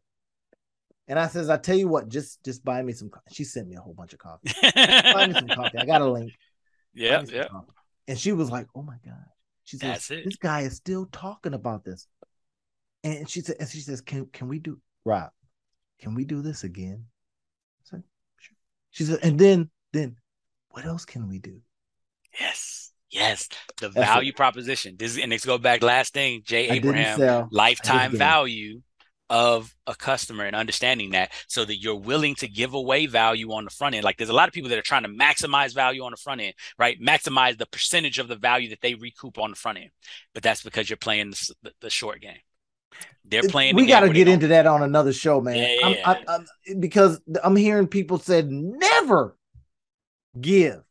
And I says, I tell you what, just just buy me some. She sent me a whole bunch of coffee. buy me some coffee. I got a link. Yeah, yeah. Coffee. And she was like, "Oh my god!" She says, "This guy is still talking about this." And she said, and she says, "Can can we do Rob? Can we do this again?" I said, "Sure." She said, and then then what else can we do? Yes. Yes, the That's value it. proposition. This and let's go back. Last thing, Jay Abraham, lifetime value of a customer and understanding that so that you're willing to give away value on the front end. Like there's a lot of people that are trying to maximize value on the front end, right? Maximize the percentage of the value that they recoup on the front end. But that's because you're playing the, the short game. They're playing. We got to get into that on another show, man. Yeah, yeah. I'm, I'm, I'm, because I'm hearing people said never give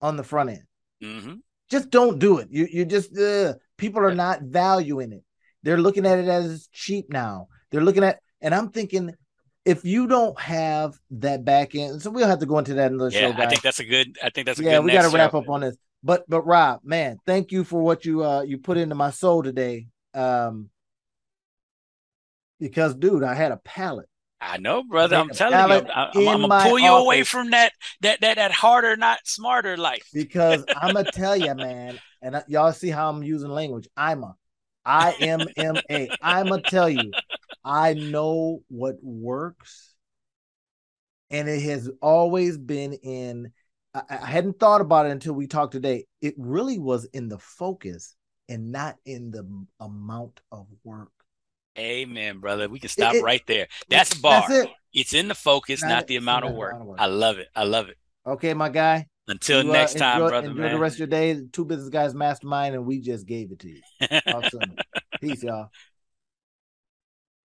on the front end. Mm-hmm. Just don't do it. You you just uh, people are not valuing it. They're looking at it as cheap now. They're looking at, and I'm thinking, if you don't have that back end, so we'll have to go into that another yeah, show. Guys. I think that's a good. I think that's a yeah. we got to wrap up on this. But but Rob, man, thank you for what you uh you put into my soul today. Um, because dude, I had a pallet I know, brother. I'm telling you, I'm, I'm, gonna pull you office. away from that that that that harder, not smarter life. because I'm gonna tell you, man, and y'all see how I'm using language. I'm a, I am M A. I'm gonna tell you, I know what works, and it has always been in. I, I hadn't thought about it until we talked today. It really was in the focus and not in the amount of work. Amen, brother. We can stop it, right there. That's a bar. That's it. It's in the focus, not, not the amount of work. work. I love it. I love it. Okay, my guy. Until you, uh, next time, enjoy, brother. Enjoy man. the rest of your day. Two business guys mastermind, and we just gave it to you. Awesome. Peace, y'all.